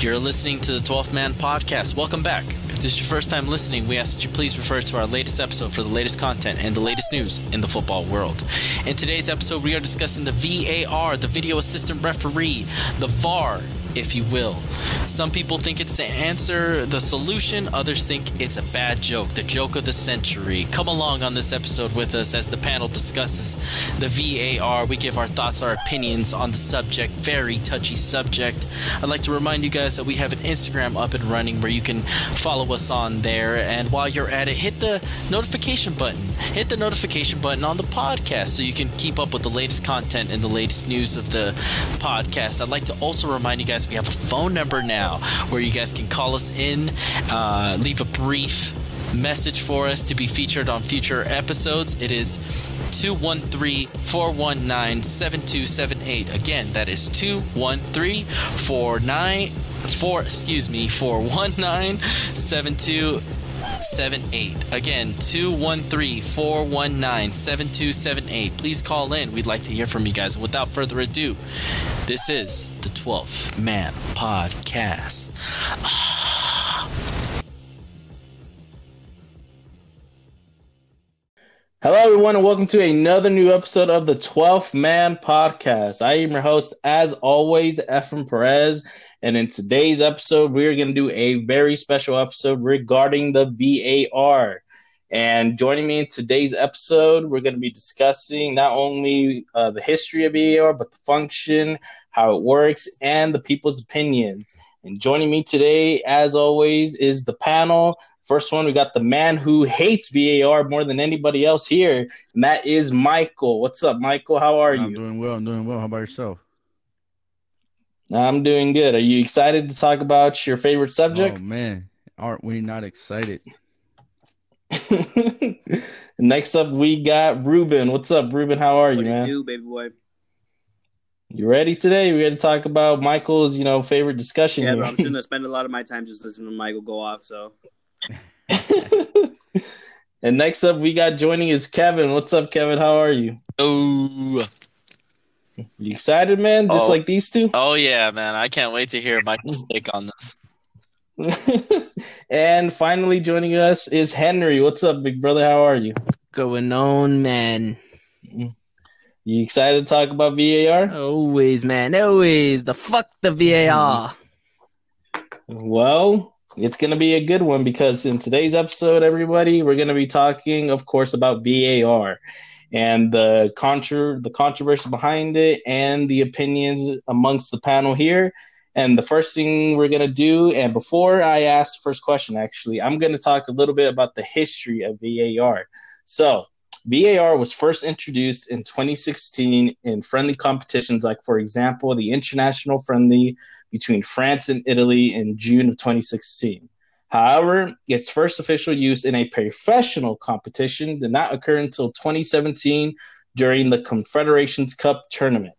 You're listening to the 12th Man Podcast. Welcome back. If this is your first time listening, we ask that you please refer to our latest episode for the latest content and the latest news in the football world. In today's episode, we are discussing the VAR, the video assistant referee, the VAR, if you will. Some people think it's the answer, the solution, others think it's a bad joke, the joke of the century. Come along on this episode with us as the panel discusses the VAR. We give our thoughts, our opinions on the subject, very touchy subject. I'd like to remind you guys that we have an Instagram up and running where you can follow us on there. And while you're at it, hit the notification button. Hit the notification button on the podcast so you can keep up with the latest content and the latest news of the podcast. I'd like to also remind you guys we have a phone number now where you guys can call us in, uh, leave a brief message for us to be featured on future episodes. It is 213 419 7278. Again, that is 213 494, excuse me, 419 7278. Again, 213 419 7278. Please call in. We'd like to hear from you guys. Without further ado, this is the 12th Man Podcast. Ah. Hello, everyone, and welcome to another new episode of the 12th Man Podcast. I am your host, as always, Efren Perez. And in today's episode, we're going to do a very special episode regarding the VAR. And joining me in today's episode, we're going to be discussing not only uh, the history of VAR, but the function, how it works, and the people's opinions. And joining me today, as always, is the panel. First one, we got the man who hates VAR more than anybody else here, and that is Michael. What's up, Michael? How are I'm you? I'm doing well. I'm doing well. How about yourself? I'm doing good. Are you excited to talk about your favorite subject? Oh man, aren't we not excited? Next up, we got Ruben. What's up, Ruben? How are you, What do man? you do, baby boy? You ready today? We're going to talk about Michael's, you know, favorite discussion. Yeah, here. I'm just gonna spend a lot of my time just listening to Michael go off. So and next up, we got joining is Kevin. What's up, Kevin? How are you? Oh, You excited, man? Just Oh. like these two? oh yeah, man! I can't wait to hear Michael's take on this. and finally, joining us is Henry. What's up, big brother? How are you? Going on, man. You excited to talk about VAR? Always, man. Always. The fuck the VAR. Well, it's going to be a good one because in today's episode, everybody, we're going to be talking, of course, about VAR and the contro- the controversy behind it and the opinions amongst the panel here. And the first thing we're going to do, and before I ask the first question, actually, I'm going to talk a little bit about the history of VAR. So, VAR was first introduced in 2016 in friendly competitions, like, for example, the International Friendly between France and Italy in June of 2016. However, its first official use in a professional competition did not occur until 2017 during the Confederations Cup tournament.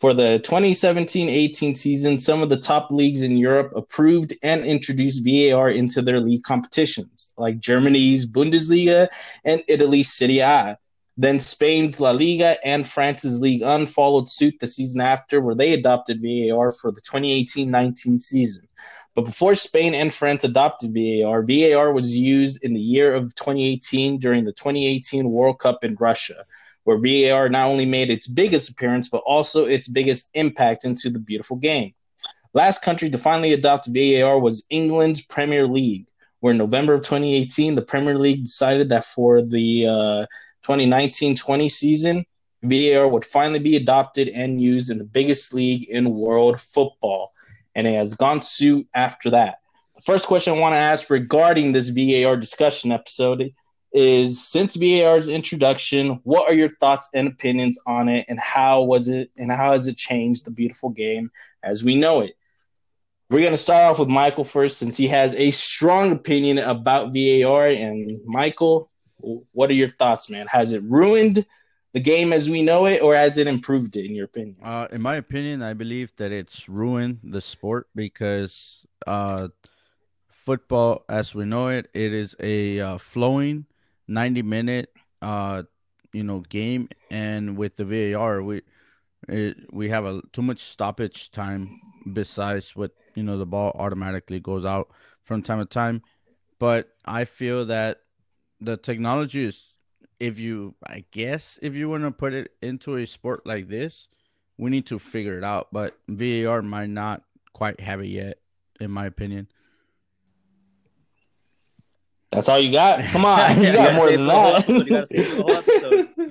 For the 2017 18 season, some of the top leagues in Europe approved and introduced VAR into their league competitions, like Germany's Bundesliga and Italy's Serie A. Then Spain's La Liga and France's Ligue 1 followed suit the season after, where they adopted VAR for the 2018 19 season. But before Spain and France adopted VAR, VAR was used in the year of 2018 during the 2018 World Cup in Russia, where VAR not only made its biggest appearance, but also its biggest impact into the beautiful game. Last country to finally adopt VAR was England's Premier League, where in November of 2018, the Premier League decided that for the uh, 2019-20 season, VAR would finally be adopted and used in the biggest league in world football, and it has gone suit after that. The first question I want to ask regarding this VAR discussion episode is since VAR's introduction, what are your thoughts and opinions on it and how was it and how has it changed the beautiful game as we know it? We're going to start off with Michael first since he has a strong opinion about VAR and Michael, what are your thoughts, man? Has it ruined the game as we know it, or has it improved it, in your opinion? Uh, in my opinion, I believe that it's ruined the sport because uh, football, as we know it, it is a uh, flowing ninety minute uh, you know game, and with the VAR, we it, we have a too much stoppage time besides what you know the ball automatically goes out from time to time. But I feel that the technology is if you I guess if you want to put it into a sport like this, we need to figure it out. But VAR might not quite have it yet, in my opinion. That's all you got? Come on. You You got gotta more than it for the whole that. episode. You gotta say it for the whole.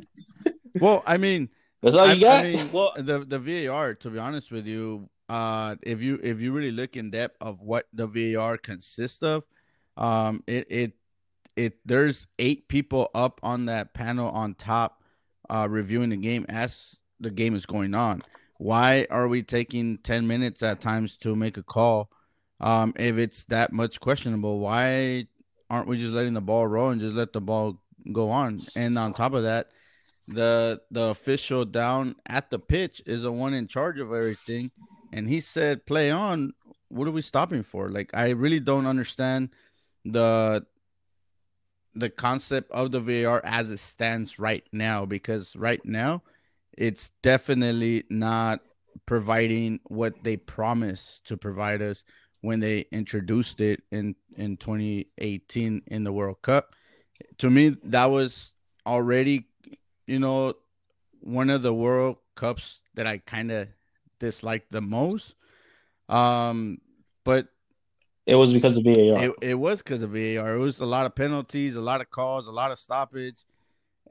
Well, I mean, That's all I, you got? I mean, Well- the the VAR. To be honest with you, uh, if you if you really look in depth of what the VAR consists of, um, it it it there's eight people up on that panel on top, uh, reviewing the game as the game is going on. Why are we taking ten minutes at times to make a call? Um, if it's that much questionable, why aren't we just letting the ball roll and just let the ball go on? And on top of that, the the official down at the pitch is the one in charge of everything, and he said, "Play on." What are we stopping for? Like, I really don't understand the the concept of the VAR as it stands right now because right now it's definitely not providing what they promised to provide us when they introduced it in in 2018 in the World Cup. To me, that was already, you know, one of the World Cups that I kind of disliked the most. Um, but It was because of VAR. it, it was because of VAR. It was a lot of penalties, a lot of calls, a lot of stoppage,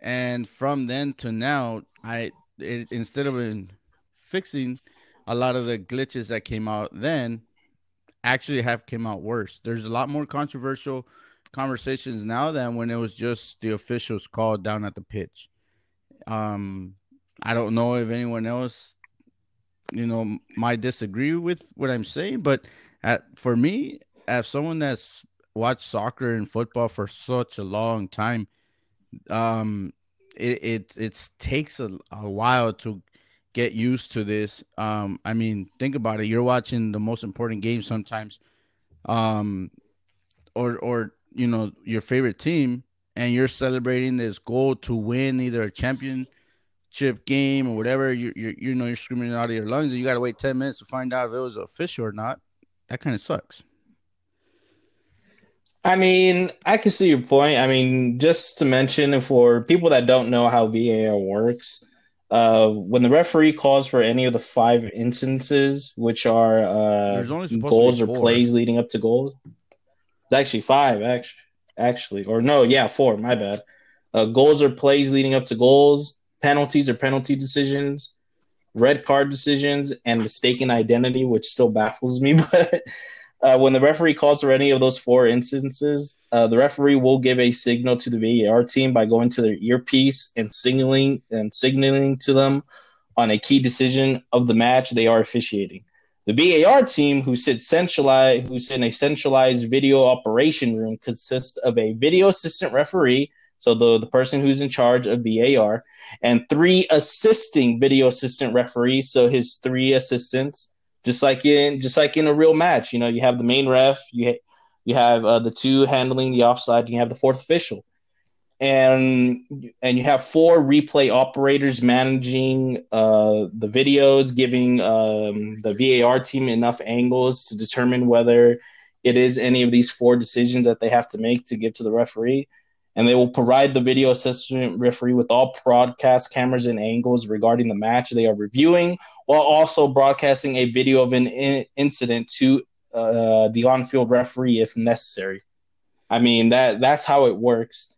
and from then to now, I it, instead of in fixing a lot of the glitches that came out then, actually have came out worse. There's a lot more controversial conversations now than when it was just the officials called down at the pitch. Um, I don't know if anyone else, you know, might disagree with what I'm saying, but at, for me, as someone that's watched soccer and football for such a long time, um, it it takes a, a while to get used to this. Um, I mean, think about it. You're watching the most important game sometimes, um, or or you know your favorite team, and you're celebrating this goal to win either a championship game or whatever. You you you know you're screaming out of your lungs, and you got to wait ten minutes to find out if it was official or not. That kind of sucks. I mean, I can see your point. I mean, just to mention for people that don't know how VAR works, uh, when the referee calls for any of the five instances, which are uh, There's only supposed to goals or plays leading up to goals, it's actually five, actually, actually, or no, yeah, four. My bad. Uh, goals or plays leading up to goals, penalties or penalty decisions, red card decisions, and mistaken identity, which still baffles me. But uh, when the referee calls for any of those four instances, uh, the referee will give a signal to the VAR team by going to their earpiece and signaling and signaling to them on a key decision of the match they are officiating. The VAR team, who sits centralized, who's in a centralized video operation room, consists of a video assistant referee, so the the person who's in charge of VAR, and three assisting video assistant referees, so his three assistants just like in just like in a real match. You know, you have the main ref, you ha- you have uh, the two handling the offside, you have the fourth official, and and you have four replay operators managing uh, the videos, giving um, the VAR team enough angles to determine whether it is any of these four decisions that they have to make to give to the referee. And they will provide the video assistant referee with all broadcast cameras and angles regarding the match they are reviewing, while also broadcasting a video of an in- incident to uh, the on-field referee if necessary. I mean that that's how it works.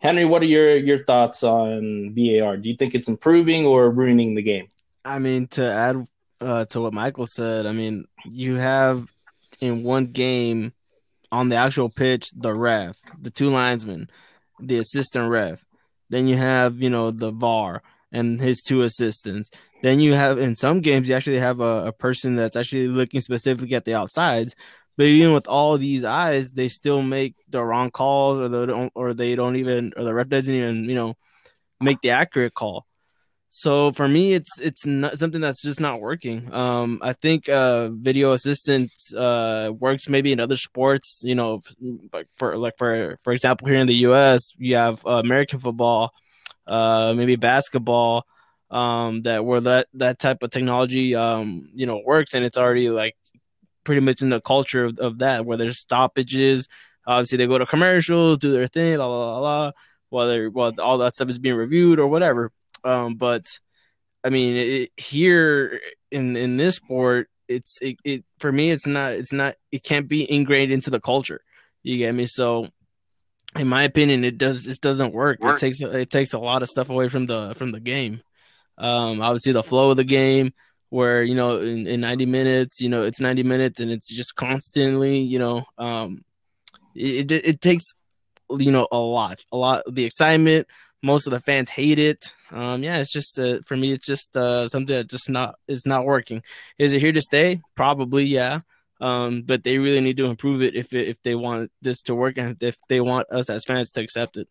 Henry, what are your your thoughts on VAR? Do you think it's improving or ruining the game? I mean, to add uh, to what Michael said, I mean, you have in one game on the actual pitch the ref, the two linesmen, the assistant ref. Then you have, you know, the VAR and his two assistants. Then you have in some games you actually have a, a person that's actually looking specifically at the outsides. But even with all these eyes, they still make the wrong calls, or they don't, or they don't even, or the ref doesn't even, you know, make the accurate call. So for me, it's it's not something that's just not working. Um, I think uh, video assistant uh, works maybe in other sports. You know, like for like for for example, here in the U.S., you have uh, American football, uh, maybe basketball, um, that where that that type of technology um, you know works, and it's already like pretty much in the culture of, of that where there's stoppages. Obviously, they go to commercials, do their thing, la la la, la whether well all that stuff is being reviewed or whatever. Um, but I mean, it, here in in this sport, it's it, it for me, it's not it's not it can't be ingrained into the culture. You get me? So in my opinion, it does it doesn't work. work. It takes it takes a lot of stuff away from the from the game. Um, obviously the flow of the game, where you know in, in 90 minutes, you know it's 90 minutes and it's just constantly, you know, um, it, it, it takes you know a lot, a lot. The excitement, most of the fans hate it. Um, yeah, it's just uh, for me, it's just uh, something that just not is not working. Is it here to stay? Probably, yeah. Um, but they really need to improve it if it, if they want this to work and if they want us as fans to accept it.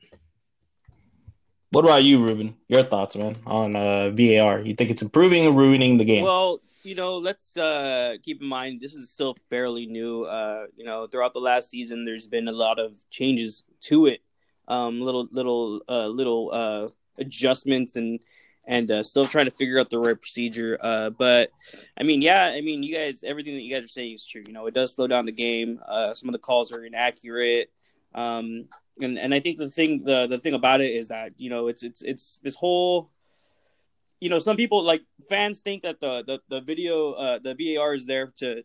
What about you, Ruben? Your thoughts, man, on uh, VAR? You think it's improving or ruining the game? Well, you know, let's uh, keep in mind this is still fairly new. Uh, you know, throughout the last season, there's been a lot of changes to it, um, little little uh, little uh, adjustments and and uh, still trying to figure out the right procedure. Uh, but I mean, yeah, I mean, you guys, everything that you guys are saying is true. You know, it does slow down the game. Uh, some of the calls are inaccurate. Um, and and I think the thing the the thing about it is that you know it's it's it's this whole you know some people like fans think that the the, the video uh, the VAR is there to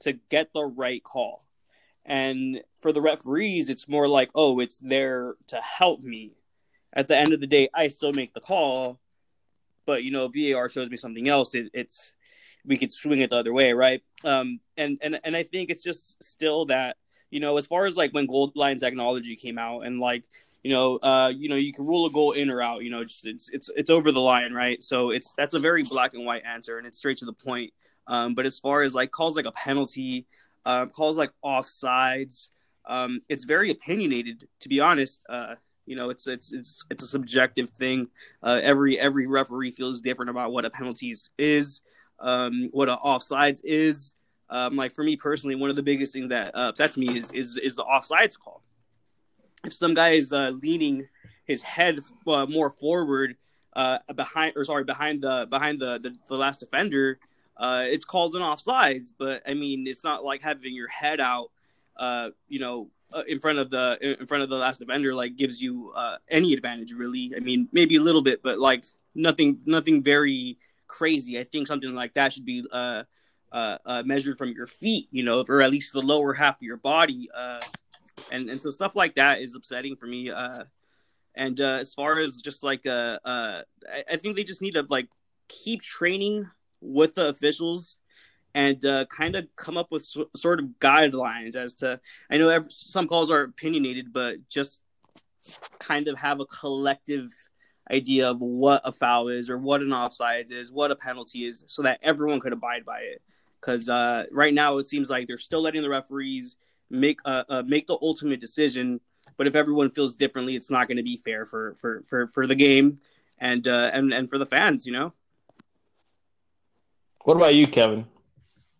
to get the right call and for the referees it's more like oh it's there to help me at the end of the day I still make the call but you know VAR shows me something else it, it's we could swing it the other way right um and and and I think it's just still that you know, as far as like when goal line technology came out and like, you know, uh, you know, you can rule a goal in or out, you know, just it's it's it's over the line, right? So it's that's a very black and white answer and it's straight to the point. Um, but as far as like calls like a penalty, um, calls like offsides, um, it's very opinionated to be honest. Uh, you know, it's it's it's it's a subjective thing. Uh, every every referee feels different about what a penalty is, um, what a offsides is. Um, like for me personally, one of the biggest things that upsets me is is is the offsides call. If some guy is uh, leaning his head uh, more forward uh, behind, or sorry, behind the behind the the, the last defender, uh, it's called an offsides. But I mean, it's not like having your head out, uh, you know, in front of the in front of the last defender like gives you any advantage really. I mean, maybe a little bit, but like nothing nothing very crazy. I think something like that should be uh, uh, uh, measured from your feet, you know, or at least the lower half of your body. Uh, and and so stuff like that is upsetting for me. Uh, and uh, as far as just like uh, uh, I, I think they just need to like keep training with the officials and uh, kind of come up with so, sort of guidelines as to I know every, some calls are opinionated, but just kind of have a collective idea of what a foul is or what an offsides is, what a penalty is, so that everyone could abide by it because uh, right now it seems like they're still letting the referees make uh, uh, make the ultimate decision. But if everyone feels differently, it's not going to be fair for for for for the game and uh, and and for the fans. You know. What about you, Kevin?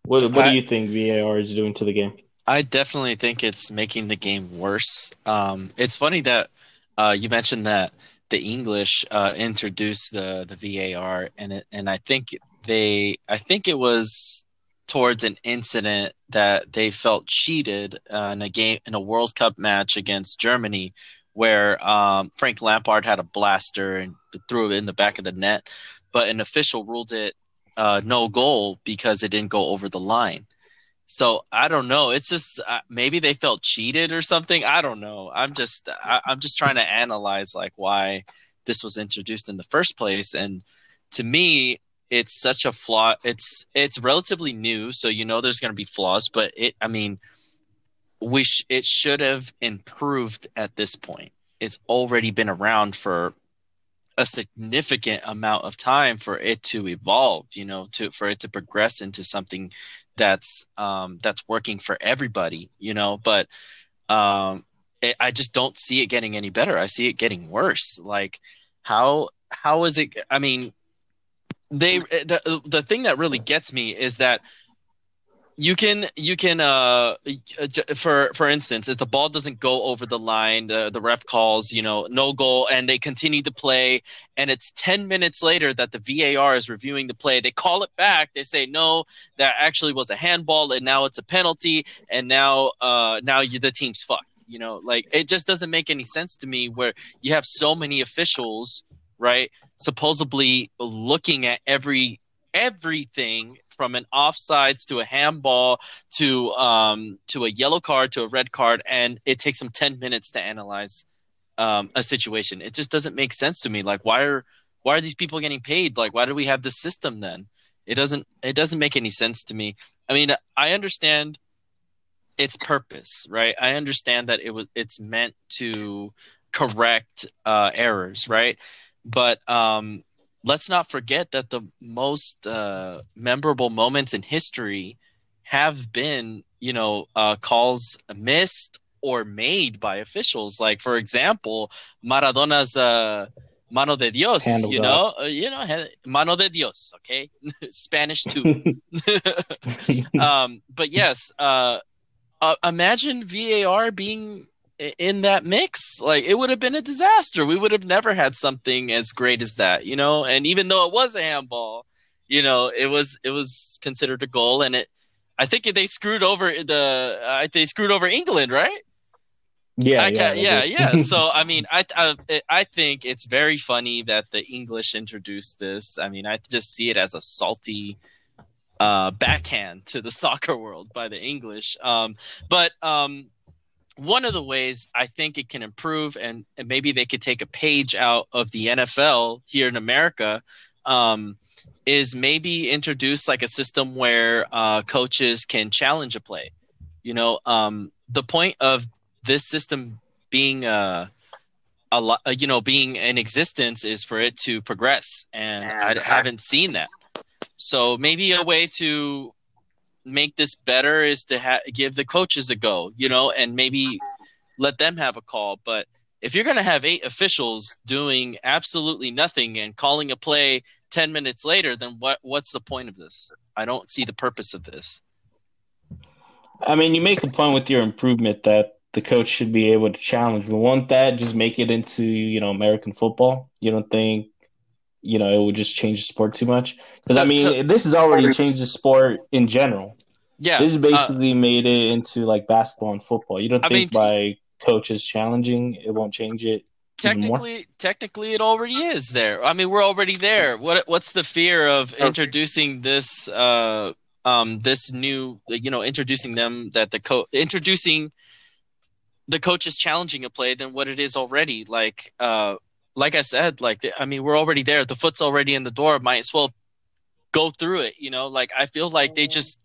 What what I, do you think VAR is doing to the game? I definitely think it's making the game worse. Um, it's funny that uh, you mentioned that the English uh, introduced the the VAR, and it, and I think they I think it was towards an incident that they felt cheated uh, in a game in a World Cup match against Germany, where um, Frank Lampard had a blaster and threw it in the back of the net, but an official ruled it uh, no goal because it didn't go over the line. So I don't know. It's just uh, maybe they felt cheated or something. I don't know. I'm just I, I'm just trying to analyze like why this was introduced in the first place, and to me, it's such a flaw. It's it's relatively new, so you know there's going to be flaws. But it, I mean, we sh- it should have improved at this point. It's already been around for a significant amount of time for it to evolve. You know, to for it to progress into something that's um, that's working for everybody. You know, but um, it, I just don't see it getting any better. I see it getting worse. Like how how is it? I mean they the the thing that really gets me is that you can you can uh for for instance if the ball doesn't go over the line the, the ref calls you know no goal and they continue to play and it's 10 minutes later that the VAR is reviewing the play they call it back they say no that actually was a handball and now it's a penalty and now uh now you the team's fucked you know like it just doesn't make any sense to me where you have so many officials right supposedly looking at every everything from an offsides to a handball to um, to a yellow card to a red card, and it takes them ten minutes to analyze um, a situation. It just doesn't make sense to me. Like, why are why are these people getting paid? Like, why do we have this system then? It doesn't it doesn't make any sense to me. I mean, I understand its purpose, right? I understand that it was it's meant to correct uh, errors, right? But um, let's not forget that the most uh, memorable moments in history have been, you know, uh, calls missed or made by officials. Like, for example, Maradona's uh, "Mano de Dios," Hand you know, uh, you know, "Mano de Dios." Okay, Spanish too. um, but yes, uh, uh, imagine VAR being in that mix like it would have been a disaster. We would have never had something as great as that you know? And even though it was a handball you know it was it was considered a goal and it i think they screwed over the uh, they screwed over england right? Yeah yeah yeah, yeah. So i mean I, I i think it's very funny that the english introduced this. I mean i just see it as a salty uh backhand to the soccer world by the english. Um but um one of the ways I think it can improve, and, and, maybe they could take a page out of the NFL here in America, um, is maybe introduce like a system where uh, coaches can challenge a play. You know, um, the point of this system being uh, a lot, uh, you know, being in existence is for it to progress, and I haven't seen that. So maybe a way to make this better is to ha- give the coaches a go, you know, and maybe let them have a call. But if you're going to have eight officials doing absolutely nothing and calling a play 10 minutes later, then what what's the point of this? I don't see the purpose of this. I mean, you make the point with your improvement that the coach should be able to challenge. We want that, just make it into, you know, American football. You don't think you know, it would just change the sport too much. Because I mean, to, this has already changed the sport in general. Yeah, this has uh, basically uh, made it into like basketball and football. You don't I think mean, by coaches challenging it won't change it? Technically, technically, it already is there. I mean, we're already there. What what's the fear of introducing this? Uh, um, this new, you know, introducing them that the coach introducing the coach is challenging a play than what it is already. Like, uh, like I said, like I mean, we're already there. The foot's already in the door. Might as well go through it. You know, like I feel like they just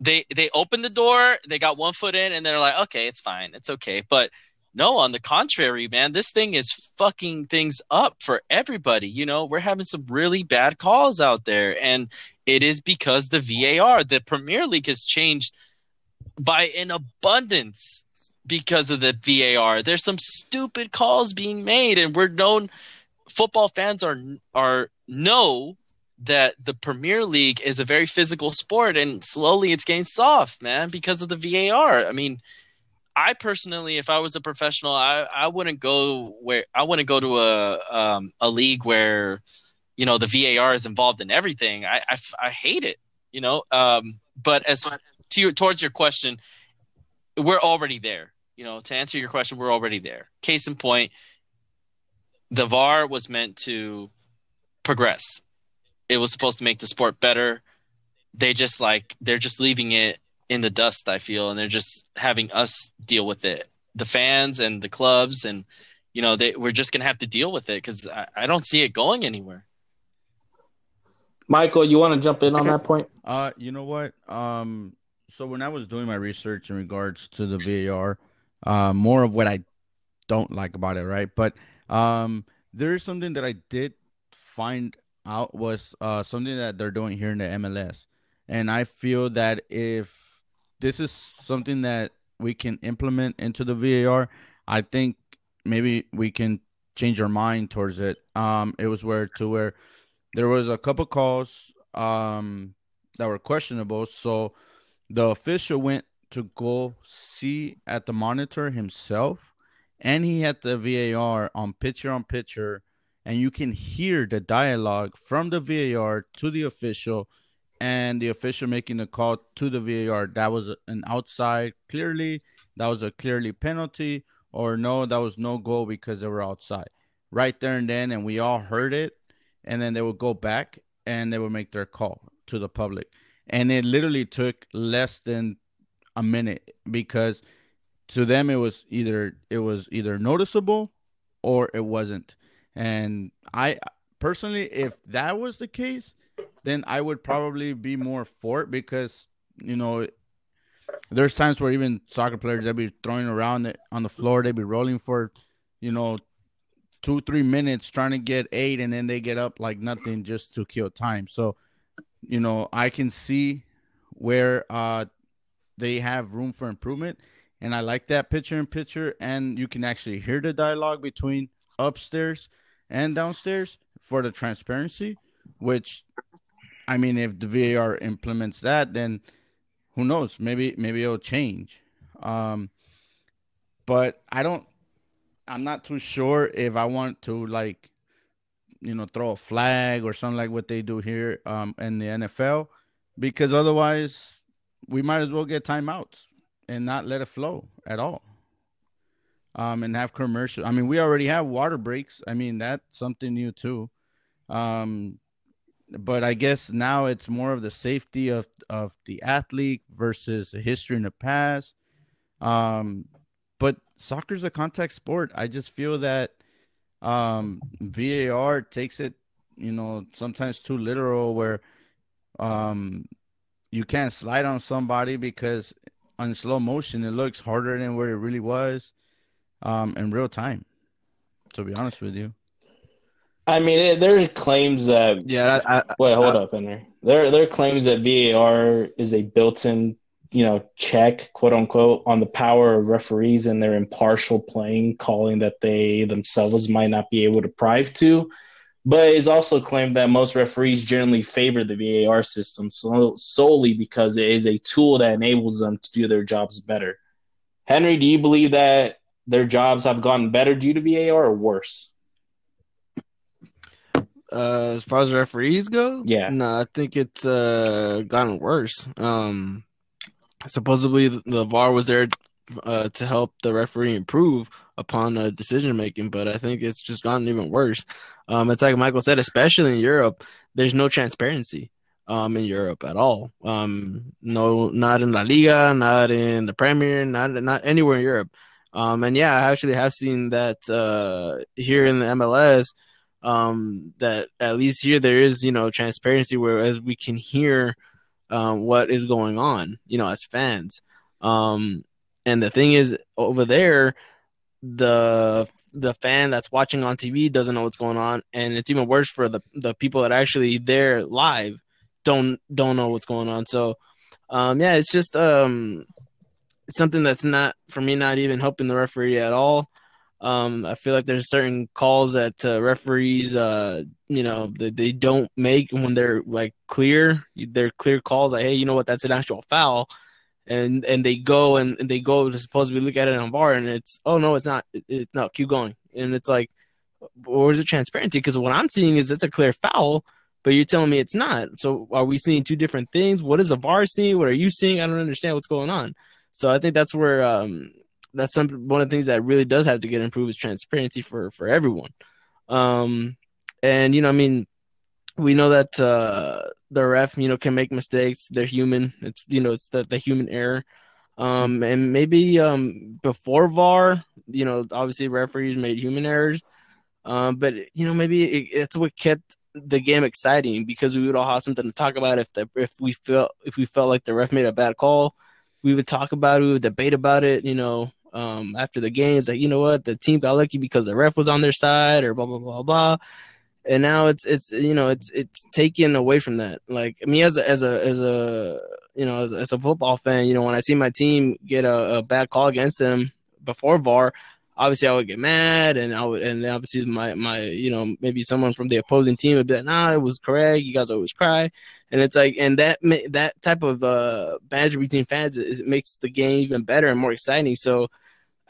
they they opened the door, they got one foot in, and they're like, okay, it's fine, it's okay. But no, on the contrary, man, this thing is fucking things up for everybody. You know, we're having some really bad calls out there, and it is because the VAR, the Premier League, has changed by an abundance because of the VAR. There's some stupid calls being made, and we're known. Football fans are are know that the Premier League is a very physical sport, and slowly it's getting soft, man, because of the VAR. I mean, I personally, if I was a professional, I, I wouldn't go where I wouldn't go to a um, a league where you know the VAR is involved in everything. I I, I hate it, you know. Um, but as to your, towards your question, we're already there. You know, to answer your question, we're already there. Case in point, the VAR was meant to progress it was supposed to make the sport better. They just like they're just leaving it in the dust. I feel, and they're just having us deal with it, the fans and the clubs, and you know they we're just gonna have to deal with it because I, I don't see it going anywhere. Michael, you want to jump in on that point? Uh, you know what? Um, so when I was doing my research in regards to the VAR, uh, more of what I don't like about it, right? But um, there is something that I did find out was uh, something that they're doing here in the MLS, and I feel that if this is something that we can implement into the VAR, I think maybe we can change our mind towards it. Um, it was where to where there was a couple calls um that were questionable, so the official went to go see at the monitor himself, and he had the VAR on picture on picture, and you can hear the dialogue from the VAR to the official, and the official making the call to the VAR. That was an outside clearly. That was a clearly penalty, or no, that was no goal because they were outside. Right there and then, and we all heard it, and then they would go back and they would make their call to the public. And it literally took less than a minute because to them it was either it was either noticeable or it wasn't. And I personally, if that was the case, then I would probably be more for it because you know there's times where even soccer players they'd be throwing around it on the floor, they'd be rolling for you know two three minutes trying to get eight, and then they get up like nothing just to kill time. So you know I can see where uh they have room for improvement. And I like that picture in picture, and you can actually hear the dialogue between upstairs and downstairs for the transparency. Which, I mean, if the VAR implements that, then who knows? Maybe maybe it'll change. Um, but I don't. I'm not too sure if I want to like, you know, throw a flag or something like what they do here um, in the NFL, because otherwise we might as well get timeouts and not let it flow at all. Um, and have commercial. I mean, we already have water breaks. I mean, that's something new too. Um, but I guess now it's more of the safety of of the athlete versus the history in the past. Um, but soccer's a contact sport. I just feel that um, VAR takes it, you know, sometimes too literal, where um, you can't slide on somebody because on slow motion it looks harder than where it really was um, in real time. To be honest with you. I mean, it, there's claims that. Yeah. I, I, wait, hold I, up, Henry. There, there are claims that VAR is a built-in, you know, check, quote unquote, on the power of referees and their impartial playing, calling that they themselves might not be able to prive to. But it's also claimed that most referees generally favor the VAR system so, solely because it is a tool that enables them to do their jobs better. Henry, do you believe that their jobs have gotten better due to VAR or worse? Uh, as far as referees go, yeah, no, I think it's uh gotten worse. Um, supposedly the VAR was there uh, to help the referee improve upon uh, decision making, but I think it's just gotten even worse. Um, it's like Michael said, especially in Europe, there's no transparency um, in Europe at all. Um, no, not in La Liga, not in the Premier, not not anywhere in Europe. Um, and yeah, I actually have seen that uh, here in the MLS. Um, that at least here there is you know transparency, whereas we can hear um, what is going on, you know, as fans. Um, and the thing is, over there, the the fan that's watching on TV doesn't know what's going on, and it's even worse for the the people that are actually there live don't don't know what's going on. So, um, yeah, it's just um something that's not for me not even helping the referee at all. Um, I feel like there's certain calls that uh, referees, uh, you know, they, they don't make when they're like clear. They're clear calls like, hey, you know what, that's an actual foul and and they go and, and they go to supposedly look at it on VAR, and it's oh no, it's not. It, it, no, keep going, and it's like, where's the transparency? Because what I'm seeing is it's a clear foul, but you're telling me it's not. So are we seeing two different things? What is a VAR seeing? What are you seeing? I don't understand what's going on. So I think that's where um, that's some one of the things that really does have to get improved is transparency for for everyone. Um, and you know, I mean, we know that uh, the ref, you know, can make mistakes. They're human. It's you know, it's the, the human error. Um, and maybe um, before VAR, you know, obviously referees made human errors. Um, but you know, maybe it, it's what kept the game exciting because we would all have something to talk about. If the if we felt if we felt like the ref made a bad call, we would talk about it. We would debate about it. You know, um, after the games, like you know what, the team got lucky because the ref was on their side, or blah blah blah blah and now it's it's you know it's it's taken away from that. Like me as a as a as a you know as, as a football fan, you know when I see my team get a, a bad call against them before VAR, obviously I would get mad, and I would, and obviously my my you know maybe someone from the opposing team would be like, nah, it was correct. You guys always cry, and it's like, and that that type of uh banter between fans it makes the game even better and more exciting. So.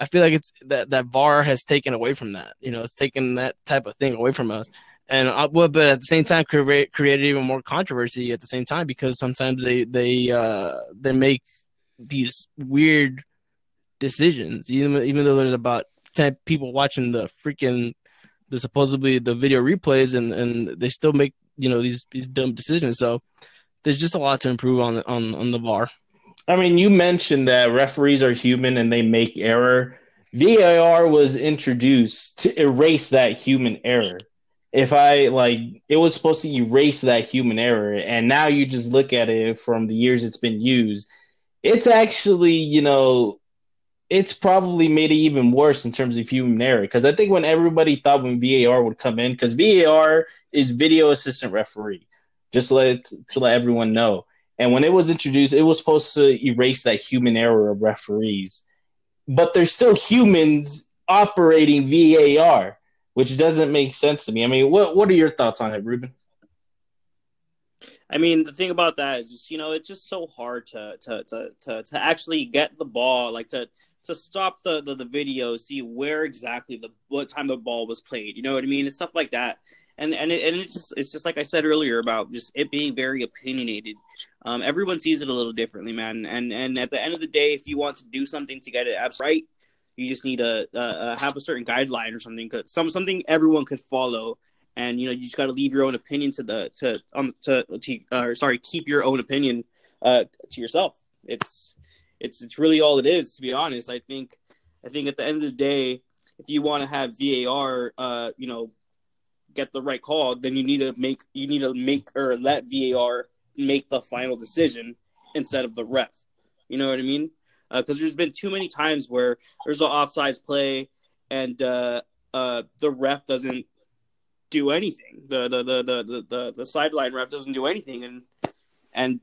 I feel like it's that that VAR has taken away from that. You know, it's taken that type of thing away from us and uh, well, but at the same time, create, created even more controversy at the same time because sometimes they they uh, they make these weird decisions, even even though there's about ten people watching the freaking the supposedly the video replays, and and they still make you know these these dumb decisions. So there's just a lot to improve on on on the VAR. I mean, you mentioned that referees are human and they make error. VAR was introduced to erase that human error. If I like, it was supposed to erase that human error, and now you just look at it from the years it's been used. It's actually, you know, it's probably made it even worse in terms of human error. Because I think when everybody thought when VAR would come in, because VAR is video assistant referee, just let to let everyone know. And when it was introduced, it was supposed to erase that human error of referees. But there's still humans operating VAR, which doesn't make sense to me. I mean, what what are your thoughts on it, Ruben? I mean, the thing about that is just, you know, it's just so hard to to to to, to actually get the ball, like to to stop the, the the video, see where exactly the what time the ball was played. You know what I mean? It's stuff like that. And and it, and it's just it's just like I said earlier about just it being very opinionated. Um, everyone sees it a little differently, man. And and at the end of the day, if you want to do something to get it right, you just need to uh, uh, have a certain guideline or something, some something everyone could follow. And you know, you just got to leave your own opinion to the to um to, to uh, sorry, keep your own opinion uh to yourself. It's it's it's really all it is, to be honest. I think I think at the end of the day, if you want to have VAR, uh, you know, get the right call, then you need to make you need to make or let VAR make the final decision instead of the ref. You know what I mean? Because uh, there's been too many times where there's an offsides play and uh, uh, the ref doesn't do anything. The the the the the, the, the sideline ref doesn't do anything, and and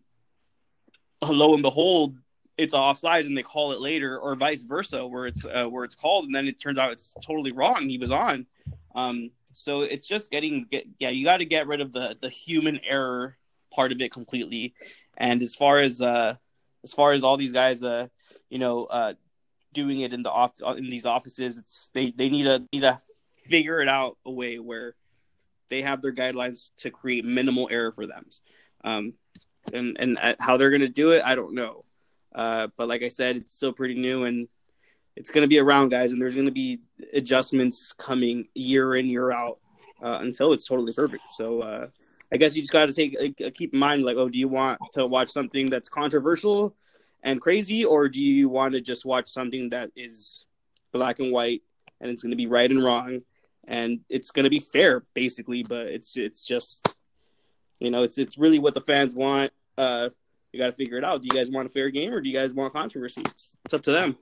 lo and behold, it's offsides and they call it later, or vice versa, where it's uh, where it's called and then it turns out it's totally wrong. He was on. Um, so it's just getting get, yeah, you got to get rid of the the human error part of it completely. And as far as uh, as far as all these guys, uh, you know, uh, doing it in the off in these offices, it's they they need to need to figure it out a way where they have their guidelines to create minimal error for them. Um, and and how they're to do it, I don't know. Uh, but like I said, it's still pretty new and it's going to be around, guys. And there's going to be adjustments coming year in, year out uh, until it's totally perfect. So uh, I guess you just got to take uh, keep in mind, like, oh, do you want to watch something that's controversial and crazy, or do you want to just watch something that is black and white and it's going to be right and wrong and it's going to be fair, basically? But it's it's just you know, it's it's really what the fans want. Uh, you got to figure it out. Do you guys want a fair game or do you guys want controversy? It's, it's up to them.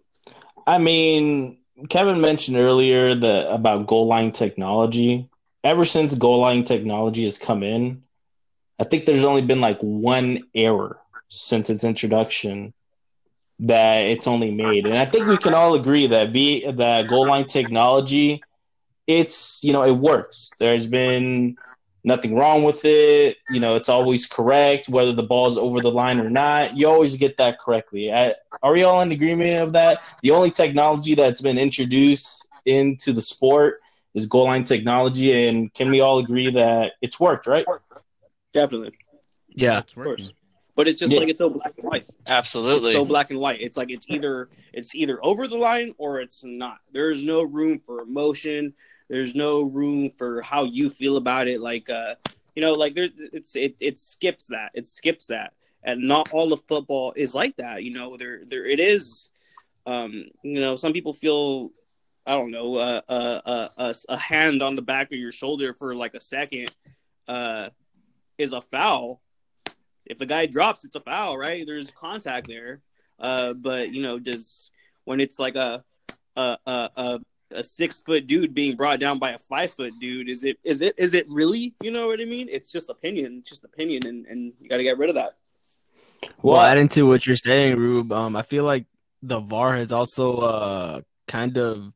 I mean, Kevin mentioned earlier the about goal line technology. Ever since goal line technology has come in, I think there's only been like one error since its introduction that it's only made, and I think we can all agree that be that goal line technology, it's you know it works. There's been nothing wrong with it. You know, it's always correct, whether the ball is over the line or not. You always get that correctly. I, are we all in agreement of that? The only technology that's been introduced into the sport is goal line technology, and can we all agree that it's worked, right? Definitely. Yeah, of course. But it's just yeah. like it's so black and white. Absolutely. It's so black and white. It's like it's either it's either over the line or it's not. There's no room for emotion. There's no room for how you feel about it. Like, uh, you know, like there, it's it it skips that. It skips that, and not all of football is like that. You know, there there it is. Um, you know, some people feel, I don't know, uh, uh, uh, a, a hand on the back of your shoulder for like a second, uh, is a foul. If the guy drops, it's a foul, right? There's contact there. Uh, but you know, does when it's like a a, a, a a six foot dude being brought down by a five foot dude is it is it is it really you know what i mean it's just opinion it's just opinion and and you got to get rid of that well, well adding to what you're saying rube um i feel like the var has also uh kind of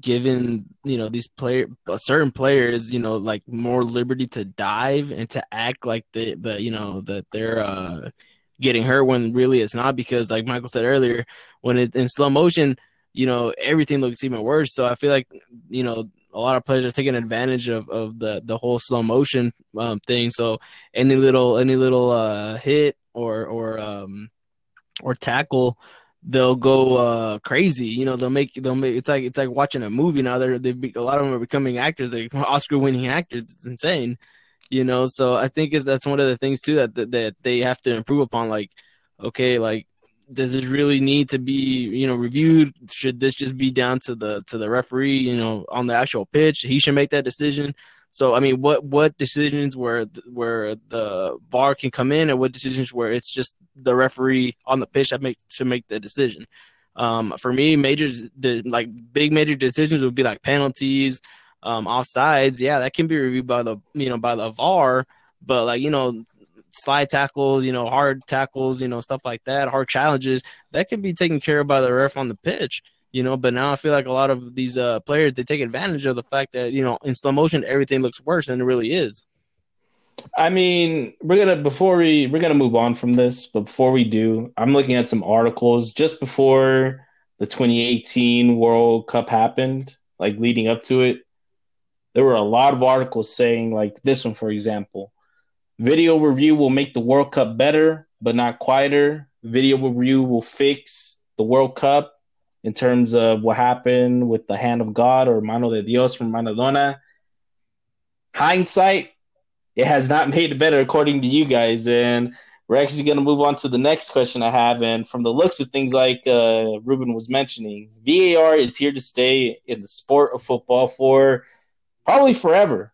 given you know these player certain players you know like more liberty to dive and to act like the the you know that they're uh getting hurt when really it's not because like Michael said earlier when it in slow motion you know everything looks even worse. So I feel like you know a lot of players are taking advantage of, of the the whole slow motion um, thing. So any little any little uh hit or or um or tackle they'll go uh, crazy. You know, they'll make they'll make it's like it's like watching a movie now. They're they be, a lot of them are becoming actors, they Oscar winning actors. It's insane. You know, so I think that's one of the things too that, that that they have to improve upon. Like, okay, like does this really need to be you know reviewed? Should this just be down to the to the referee? You know, on the actual pitch, he should make that decision. So I mean, what what decisions where where the VAR can come in, and what decisions where it's just the referee on the pitch that make to make the decision. Um, for me, major the, like big major decisions would be like penalties, um, offsides. Yeah, that can be reviewed by the you know by the VAR, but like you know slide tackles, you know hard tackles, you know stuff like that, hard challenges that can be taken care of by the ref on the pitch you know. But now I feel like a lot of these uh, players they take advantage of the fact that you know in slow motion everything looks worse than it really is. I mean, we're gonna before we we're gonna move on from this, but before we do, I'm looking at some articles just before the 2018 World Cup happened, like leading up to it. There were a lot of articles saying, like this one, for example, video review will make the World Cup better, but not quieter. Video review will fix the World Cup, in terms of what happened with the hand of God or mano de Dios from Maradona. Hindsight, it has not made it better according to you guys. And we're actually going to move on to the next question I have. And from the looks of things, like uh, Ruben was mentioning, VAR is here to stay in the sport of football for probably forever.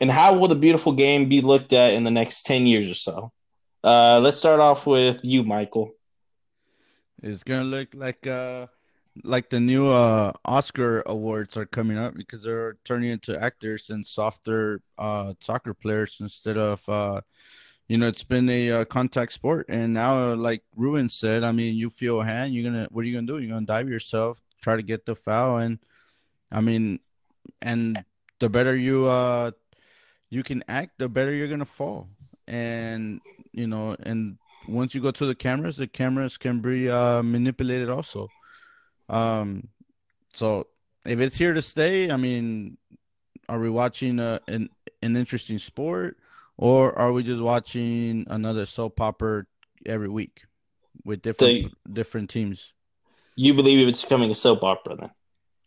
And how will the beautiful game be looked at in the next 10 years or so? Uh, let's start off with you, Michael. It's going to look like uh, like the new uh, Oscar awards are coming up because they're turning into actors and softer uh, soccer players instead of uh, you know it's been a uh, contact sport. And now like Ruben said I mean you feel a hand you're gonna what are you gonna do? You're gonna dive yourself try to get the foul. And I mean and the better you uh you can act the better you're gonna fall. And you know and once you go to the cameras the cameras can be uh manipulated also um, so if it's here to stay, I mean, are we watching a, an an interesting sport, or are we just watching another soap opera every week with different so different teams? You believe it's becoming a soap opera then?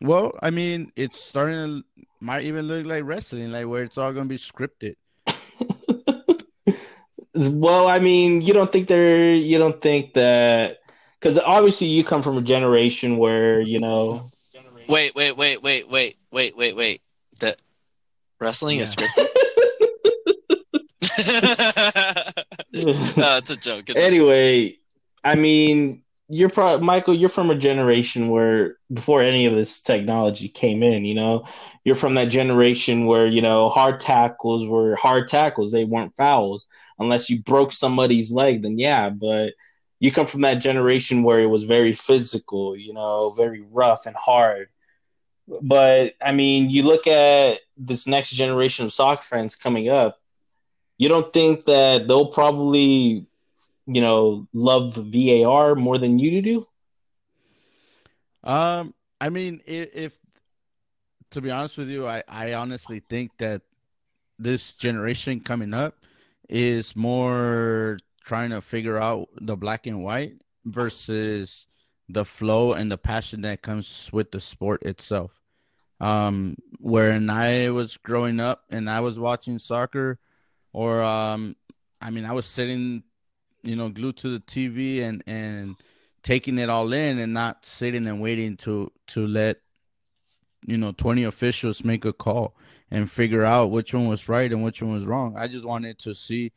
Well, I mean, it's starting to might even look like wrestling, like where it's all going to be scripted. well, I mean, you don't think they're you don't think that because obviously you come from a generation where you know. Wait, wait, wait, wait, wait, wait, wait, wait. That wrestling yeah. is scripted. no, it's a joke. It's anyway, a joke. I mean, you're probably Michael. You're from a generation where before any of this technology came in, you know, you're from that generation where you know hard tackles were hard tackles. They weren't fouls unless you broke somebody's leg. Then yeah, but you come from that generation where it was very physical, you know, very rough and hard. But I mean, you look at this next generation of soccer fans coming up, you don't think that they'll probably, you know, love VAR more than you do? Um, I mean, if, if to be honest with you, I, I honestly think that this generation coming up is more trying to figure out the black and white versus the flow and the passion that comes with the sport itself. Um, when I was growing up and I was watching soccer, or um, I mean, I was sitting, you know, glued to the TV and and taking it all in and not sitting and waiting to to let you know 20 officials make a call and figure out which one was right and which one was wrong. I just wanted to see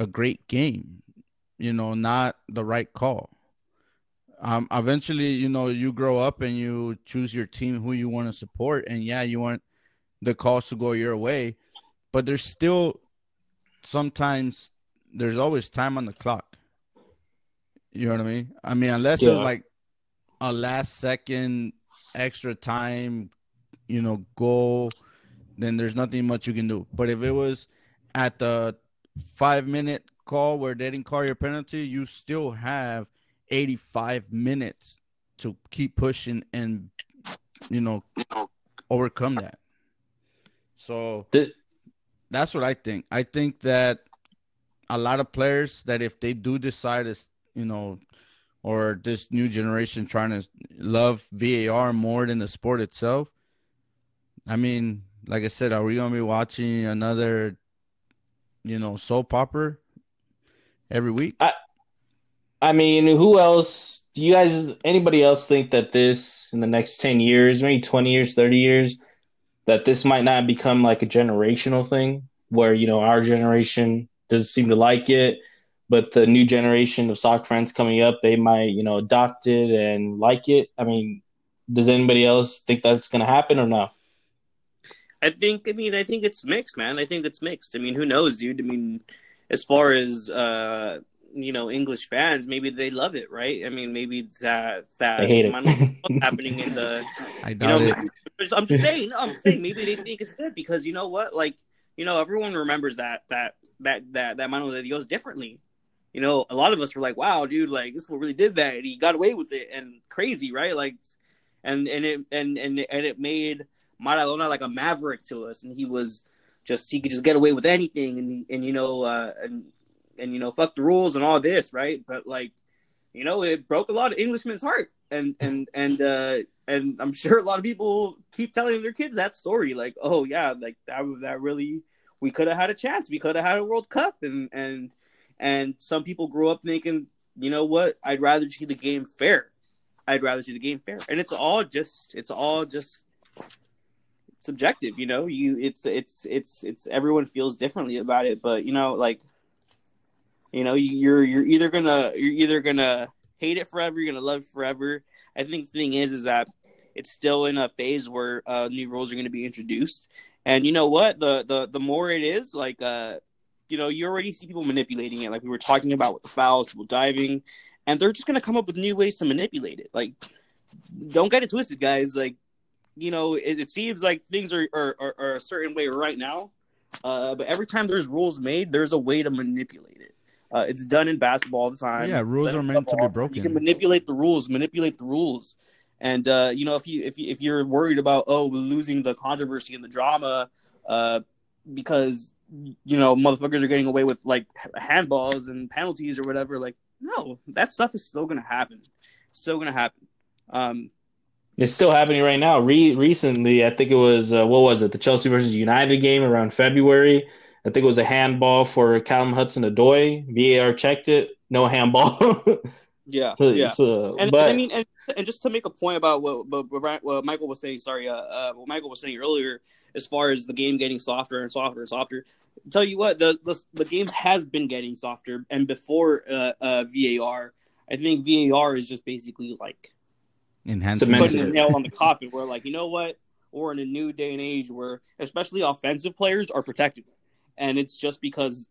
a great game, you know, not the right call. Um, eventually, you know, you grow up and you choose your team who you want to support, and yeah, you want the calls to go your way, but there's still sometimes there's always time on the clock. You know what I mean? I mean, unless yeah. it's like a last second extra time you know, goal, then there's nothing much you can do. But if it was at the five minute call where they didn't call your penalty, you still have 85 minutes to keep pushing and, you know, overcome that. So that's what I think. I think that a lot of players that if they do decide to, you know, or this new generation trying to love VAR more than the sport itself. I mean, like I said, are we gonna be watching another, you know, soap opera every week? I I mean, who else? Do you guys, anybody else think that this in the next 10 years, maybe 20 years, 30 years, that this might not become like a generational thing where, you know, our generation doesn't seem to like it, but the new generation of soccer fans coming up, they might, you know, adopt it and like it? I mean, does anybody else think that's going to happen or no? I think. I mean, I think it's mixed, man. I think it's mixed. I mean, who knows, dude? I mean, as far as uh, you know, English fans, maybe they love it, right? I mean, maybe that that They hate it. I don't know what's happening in the I you doubt know, it. I'm saying, no, I'm saying maybe they think it's good because you know what, like, you know, everyone remembers that that that that that Mano de Dios differently. You know, a lot of us were like, "Wow, dude, like this fool really did that, and he got away with it, and crazy, right?" Like, and and it and and and it made Maradona like a maverick to us, and he was just he could just get away with anything, and and you know, uh, and and you know, fuck the rules and all this, right? But like, you know, it broke a lot of Englishmen's heart, and and and uh, and I'm sure a lot of people keep telling their kids that story, like, oh yeah, like that that really we could have had a chance, we could have had a World Cup, and and and some people grew up thinking, you know what, I'd rather see the game fair, I'd rather see the game fair, and it's all just it's all just subjective, you know, you it's it's it's it's everyone feels differently about it, but you know, like you know, you're you're either gonna you're either gonna hate it forever, you're gonna love it forever. I think the thing is is that it's still in a phase where uh, new rules are going to be introduced, and you know what? The the the more it is, like uh, you know, you already see people manipulating it, like we were talking about with the fouls, people diving, and they're just going to come up with new ways to manipulate it. Like, don't get it twisted, guys. Like, you know, it, it seems like things are are, are are a certain way right now, uh, but every time there's rules made, there's a way to manipulate it. Uh, it's done in basketball all the time. Yeah, rules are meant to be football all the time. You can manipulate the rules, manipulate the rules, and uh, you know if you if you, if you're worried about oh losing the controversy and the drama, uh, because you know motherfuckers are getting away with like handballs and penalties or whatever, like no, that stuff is still gonna happen. Still gonna happen. Um, It's still happening right now. Re- recently, I think it was uh, what was it? The Chelsea versus United game around February. I think it was a handball for Callum Hudson Odoi. VAR checked it, no handball. yeah, so, yeah. so- And, but and I mean, and, and just to make a point about what, what, what what Michael was saying, sorry, uh, uh, what Michael was saying earlier, as far as the game getting softer and softer and softer. Tell you what, the the, the game has been getting softer, and before uh, uh, VAR, I think VAR is just basically like Enhanced Cemented putting the nail on the coffin. We're like, you know what? We're in a new day and age where, especially offensive players, are protected, and it's just because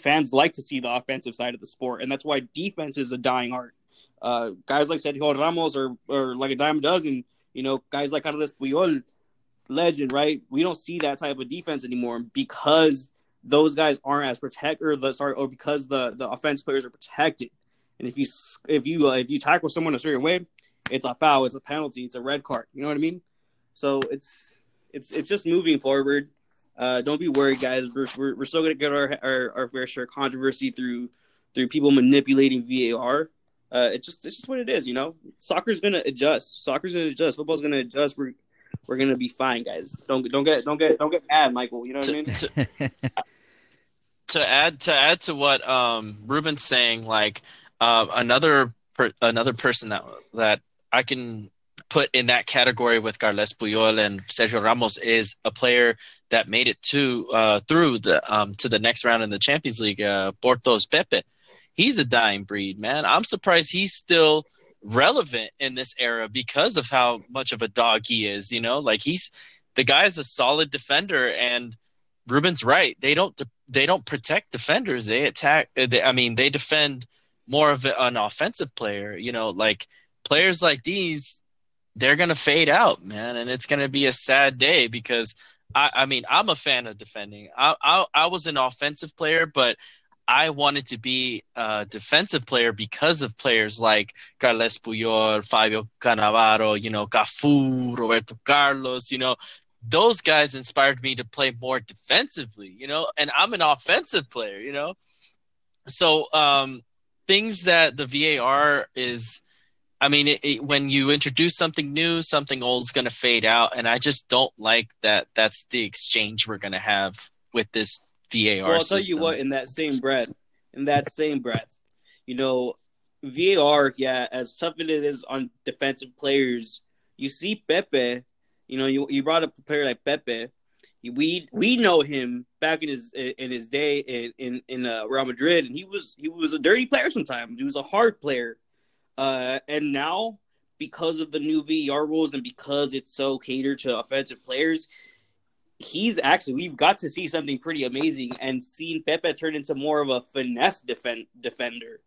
fans like to see the offensive side of the sport, and that's why defense is a dying art. Uh, guys like Sergio Ramos or or like a dime a dozen, you know, guys like Carlos Puyol, legend, right? We don't see that type of defense anymore because those guys aren't as protect or the sorry or because the the offense players are protected. And if you if you uh, if you tackle someone a certain way, it's a foul, it's a penalty, it's a red card. You know what I mean? So it's it's it's just moving forward. Uh, don't be worried, guys. We're, we're, we're still gonna get our, our our fair share of controversy through through people manipulating VAR. Uh, it's just it's just what it is, you know. Soccer's gonna adjust. Soccer's gonna adjust. Football's gonna adjust. We're we're gonna be fine, guys. Don't don't get don't get don't get mad, Michael. You know what I mean? to, to add to add to what um Ruben's saying, like uh, another per, another person that that I can put in that category with Carles Puyol and Sergio Ramos is a player that made it to uh, through the um, to the next round in the Champions League. Uh, Porto's Pepe, he's a dying breed, man. I'm surprised he's still relevant in this era because of how much of a dog he is. You know, like he's the guy's a solid defender and. Ruben's right. They don't they don't protect defenders. They attack. They, I mean, they defend more of an offensive player. You know, like players like these, they're gonna fade out, man, and it's gonna be a sad day because I, I mean I'm a fan of defending. I, I I was an offensive player, but I wanted to be a defensive player because of players like Carles Puyol, Fabio Cannavaro, you know, Cafu, Roberto Carlos, you know, those guys inspired me to play more defensively, you know, and I'm an offensive player, you know. So um, things that the VAR is, I mean, it, it, when you introduce something new, something old is going to fade out, and I just don't like that. That's the exchange we're going to have with this VAR. Well, I'll system. tell you what. In that same breath, in that same breath, you know, VAR, yeah, as tough as it is on defensive players, you see Pepe. You know, you you brought up a player like Pepe. We we know him back in his in his day in in, in uh, Real Madrid, and he was he was a dirty player sometimes. He was a hard player, uh, and now because of the new VAR rules and because it's so catered to offensive players, he's actually we've got to see something pretty amazing and seen Pepe turn into more of a finesse defend, defender.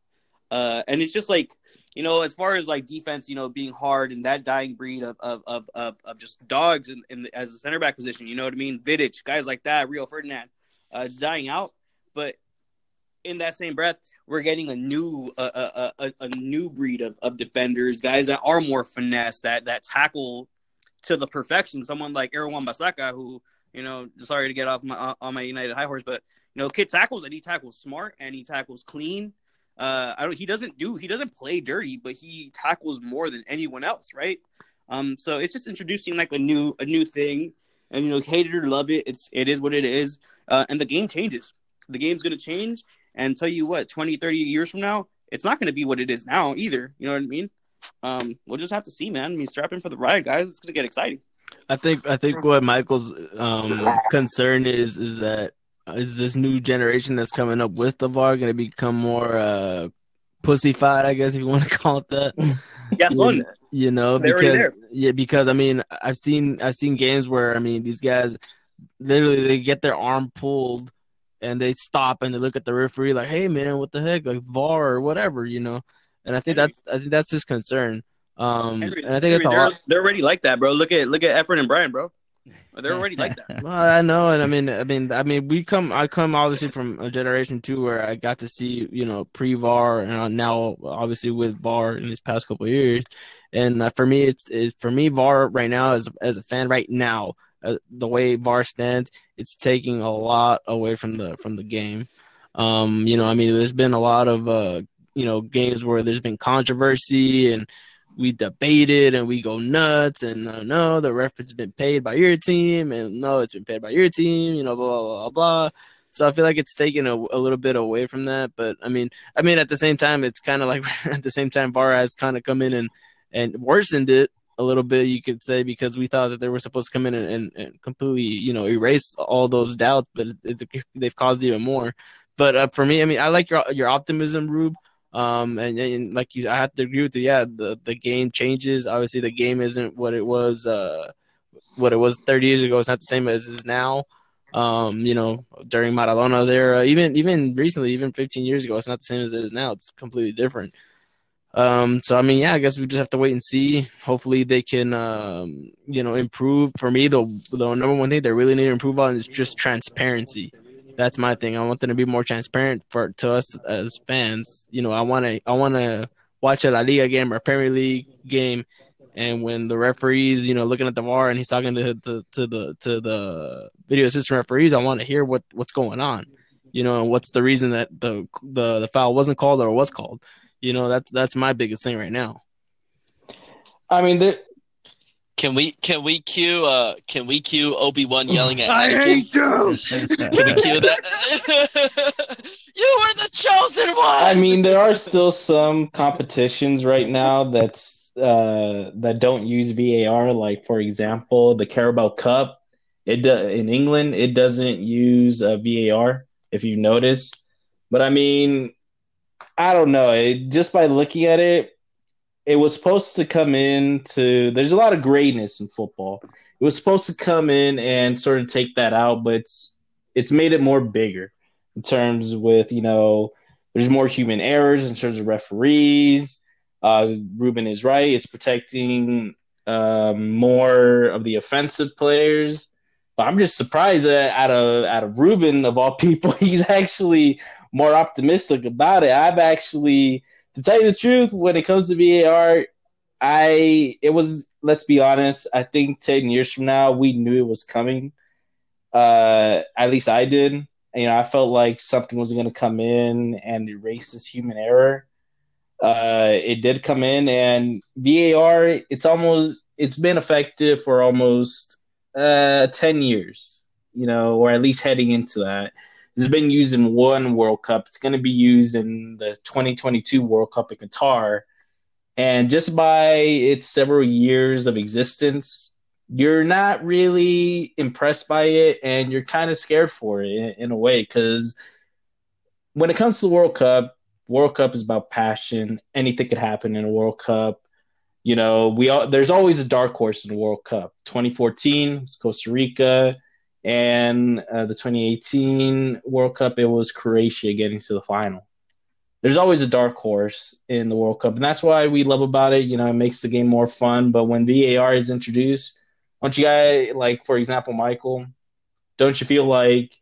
Uh, and it's just like you know, as far as like defense, you know, being hard and that dying breed of of of of, of just dogs in, as a center back position, you know what I mean? Vidic, guys like that, Rio Ferdinand, uh, it's dying out. But in that same breath, we're getting a new a a, a, a new breed of, of defenders, guys that are more finesse, that that tackle to the perfection. Someone like Aaron Wan-Bissaka, who you know, sorry to get off my on my United high horse, but you know, kid tackles and he tackles smart and he tackles clean. Uh, I don't. He doesn't do. He doesn't play dirty, but he tackles more than anyone else, right? Um, so it's just introducing like a new a new thing, and you know, hate it or love it, it's it is what it is. Uh, and the game changes. The game's gonna change, and tell you what, 20, 30 years from now, it's not gonna be what it is now either. You know what I mean? Um, we'll just have to see, man. I mean, strap in for the ride, guys. It's gonna get exciting. I think I think what Michael's um, concern is is that is this new generation that's coming up with the VAR going to become more uh, pussyfied? I guess if you want to call it that. Yeah, you, you know, They're because there. yeah, because I mean, I've seen I've seen games where I mean these guys literally they get their arm pulled and they stop and they look at the referee like, "Hey man, what the heck, like VAR or whatever," you know. And I think Henry. that's I think that's his concern. Um, Henry, and I think Henry, they're, they're already like that, bro. Look at look at Efren and Brian, bro. They're already like that. Well, I know, and I mean, I mean, I mean, we come, I come obviously from a generation too where I got to see, you know, pre VAR, and now obviously with VAR in these past couple of years, and uh, for me, it's, it's for me VAR right now as as a fan right now, uh, the way VAR stands, it's taking a lot away from the from the game. Um, you know, I mean, there's been a lot of uh, you know, games where there's been controversy and we debated and we go nuts and uh, no, the ref has been paid by your team and no, it's been paid by your team, you know, blah blah blah blah. So I feel like it's taken a, a little bit away from that, but I mean, I mean, at the same time, it's kind of like at the same time, VAR has kind of come in and and worsened it a little bit, you could say, because we thought that they were supposed to come in and, and, and completely, you know, erase all those doubts, but it, it, they've caused even more. But uh, for me, I mean, I like your your optimism, Rube. Um, and, and like you, I have to agree with you. Yeah, the, the game changes. Obviously, the game isn't what it was. Uh, what it was 30 years ago. It's not the same as it is now. Um, you know, during Maradona's era, even even recently, even 15 years ago, it's not the same as it is now. It's completely different. Um, so I mean, yeah, I guess we just have to wait and see. Hopefully, they can, um, you know, improve. For me, the the number one thing they really need to improve on is just transparency that's my thing. I want them to be more transparent for to us as fans. You know, I want to I want to watch a La Liga game or Premier League game, and when the referees, you know, looking at the VAR and he's talking to the to the to the video assistant referees, I want to hear what what's going on. You know, and what's the reason that the the the foul wasn't called or was called. You know, that's that's my biggest thing right now. I mean, there, Can we can we cue uh can we cue Obi Wan yelling at I Anakin? hate you. Can we cue that? you were the chosen one. I mean, there are still some competitions right now that's uh, that don't use VAR. Like for example, the Carabao Cup. It do, in England it doesn't use uh, VAR. If you've noticed, but I mean, I don't know. It, just by looking at it, it was supposed to come in to. There's a lot of greatness in football. It was supposed to come in and sort of take that out, but it's it's made it more bigger in terms with you know there's more human errors in terms of referees. Uh, Ruben is right. It's protecting um, more of the offensive players. But I'm just surprised that out of out of Ruben of all people, he's actually more optimistic about it. I've actually, to tell you the truth, when it comes to VAR, I it was let's be honest. I think ten years from now, we knew it was coming. Uh, at least I did. You know, I felt like something was going to come in and erase this human error. Uh, it did come in, and VAR. It's almost it's been effective for almost uh, 10 years, you know, or at least heading into that. It's been used in one World Cup. It's going to be used in the 2022 World Cup in Qatar. And just by its several years of existence, you're not really impressed by it and you're kind of scared for it in, in a way because when it comes to the World Cup, World Cup is about passion. Anything could happen in a World Cup. You know, we all there's always a dark horse in the World Cup. 2014, Costa Rica, and uh, the 2018 World Cup, it was Croatia getting to the final. There's always a dark horse in the World Cup, and that's why we love about it. You know, it makes the game more fun. But when VAR is introduced, don't you guys like, for example, Michael? Don't you feel like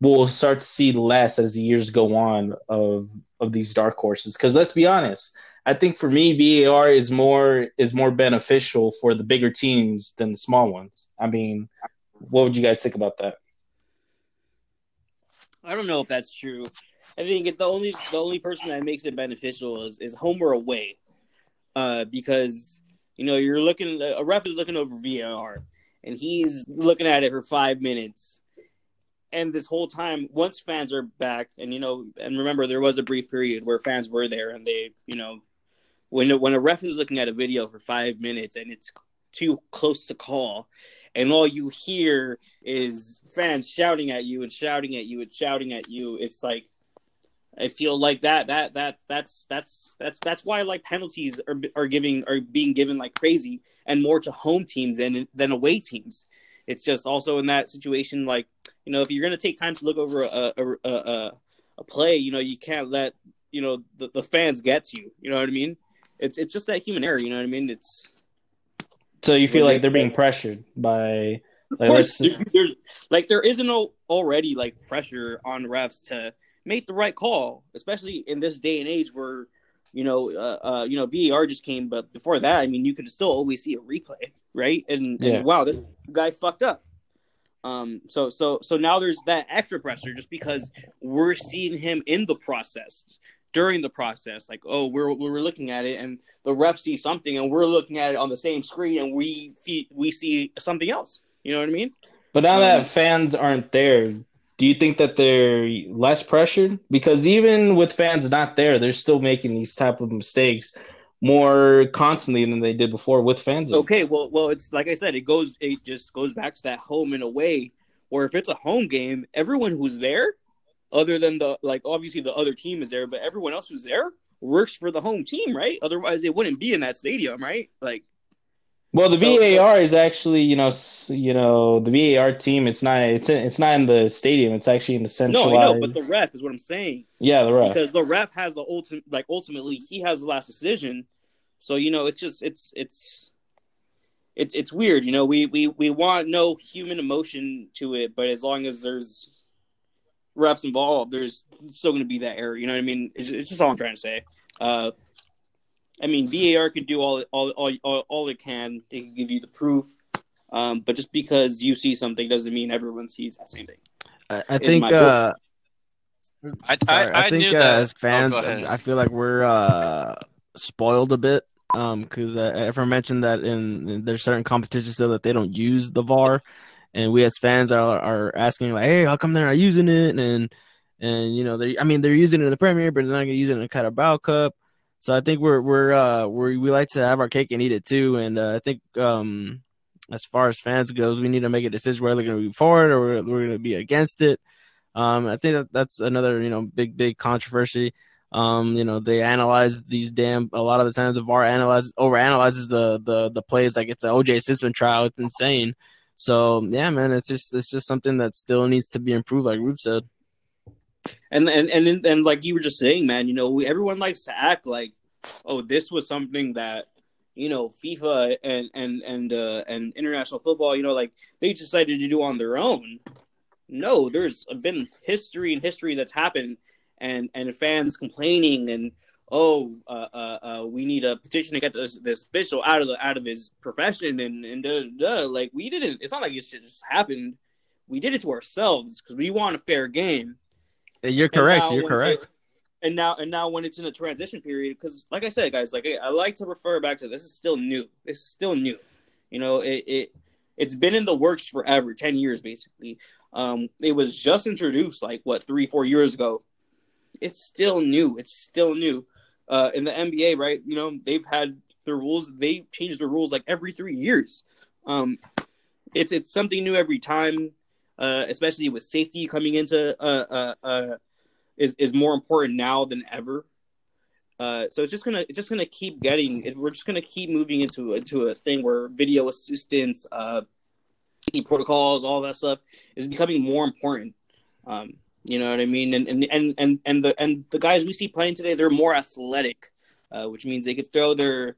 we'll start to see less as the years go on of of these dark horses? Because let's be honest, I think for me, VAR is more is more beneficial for the bigger teams than the small ones. I mean, what would you guys think about that? I don't know if that's true. I think it's the only the only person that makes it beneficial is, is home or away, uh, because you know you're looking a ref is looking over VAR and he's looking at it for five minutes, and this whole time, once fans are back, and you know, and remember there was a brief period where fans were there and they, you know, when when a ref is looking at a video for five minutes and it's too close to call, and all you hear is fans shouting at you and shouting at you and shouting at you, it's like I feel like that that that that's that's that's that's why like penalties are are giving are being given like crazy and more to home teams than than away teams. It's just also in that situation like you know if you're gonna take time to look over a a a, a, play, you know you can't let you know the, the fans get to you. You know what I mean? it's it's just that human error. You know what I mean? It's so you feel like they're being pressured by. Like, course, there's, like there isn't already like pressure on refs to make the right call, especially in this day and age where you know uh, uh you know VAR just came, but before that, I mean, you could still always see a replay, right? And, yeah. and wow, this guy fucked up. Um, so so so now there's that extra pressure just because we're seeing him in the process during the process. Like, oh, we're we're looking at it, and the ref sees something, and we're looking at it on the same screen, and we see, we see something else. You know what I mean? But now um, that fans aren't there, do you think that they're less pressured? Because even with fans not there, they're still making these type of mistakes more constantly than they did before with fans. Okay, well, well, it's like I said, it goes, it just goes back to that home and away. Or if it's a home game, everyone who's there other than the like obviously the other team is there, but everyone else who's there works for the home team, right? Otherwise, they wouldn't be in that stadium, right? Like, well, the so, VAR is actually, you know, you know, the VAR team. It's not, it's in, it's not in the stadium. It's actually in the centralized. No, know, but the ref is what I'm saying. Yeah, the ref because the ref has the ultimate, like ultimately, he has the last decision. So you know, it's just, it's, it's. It's it's weird, you know. We we we want no human emotion to it, but as long as there's refs involved, there's still going to be that error. You know what I mean? It's, it's, just all I'm trying to say. Uh, I mean, VAR could do all, all all all all it can. They can give you the proof, um, but just because you see something doesn't mean everyone sees that same thing. I, I think. Uh, I, I, I, think uh, as fans, oh, I feel like we're uh, spoiled a bit because um, uh, Efren mentioned that in, in there's certain competitions still that they don't use the VAR and we as fans are are asking like, hey, how come they're not using it? And and you know they, I mean, they're using it in the Premier, but they're not gonna use it in the Carabao Cup. So I think we're we're uh we we like to have our cake and eat it too. And uh, I think um as far as fans goes, we need to make a decision whether we're going to be for it or we're, we're going to be against it. Um, I think that that's another you know big big controversy. Um, you know, they analyze these damn a lot of the times the VAR analyzes over analyzes the the the plays like it's an OJ Simpson trial. It's insane. So yeah, man, it's just it's just something that still needs to be improved, like Rube said. And and and and like you were just saying, man, you know, we, everyone likes to act like, oh, this was something that you know FIFA and and and uh, and international football, you know, like they decided to do on their own. No, there's been history and history that's happened, and and fans complaining and oh, uh, uh, uh, we need a petition to get this, this official out of the out of his profession and and duh, duh. like we didn't. It's not like it just happened. We did it to ourselves because we want a fair game. You're correct. You're correct. It, and now and now when it's in a transition period because like i said guys like i like to refer back to this is still new this is still new you know it, it it's been in the works forever 10 years basically um it was just introduced like what three four years ago it's still new it's still new uh in the nba right you know they've had the rules they change the rules like every three years um it's it's something new every time uh especially with safety coming into uh uh, uh is is more important now than ever. Uh, so it's just gonna it's just gonna keep getting. We're just gonna keep moving into into a thing where video assistance, uh, protocols, all that stuff is becoming more important. Um, you know what I mean? And and and and and the and the guys we see playing today, they're more athletic, uh, which means they could throw their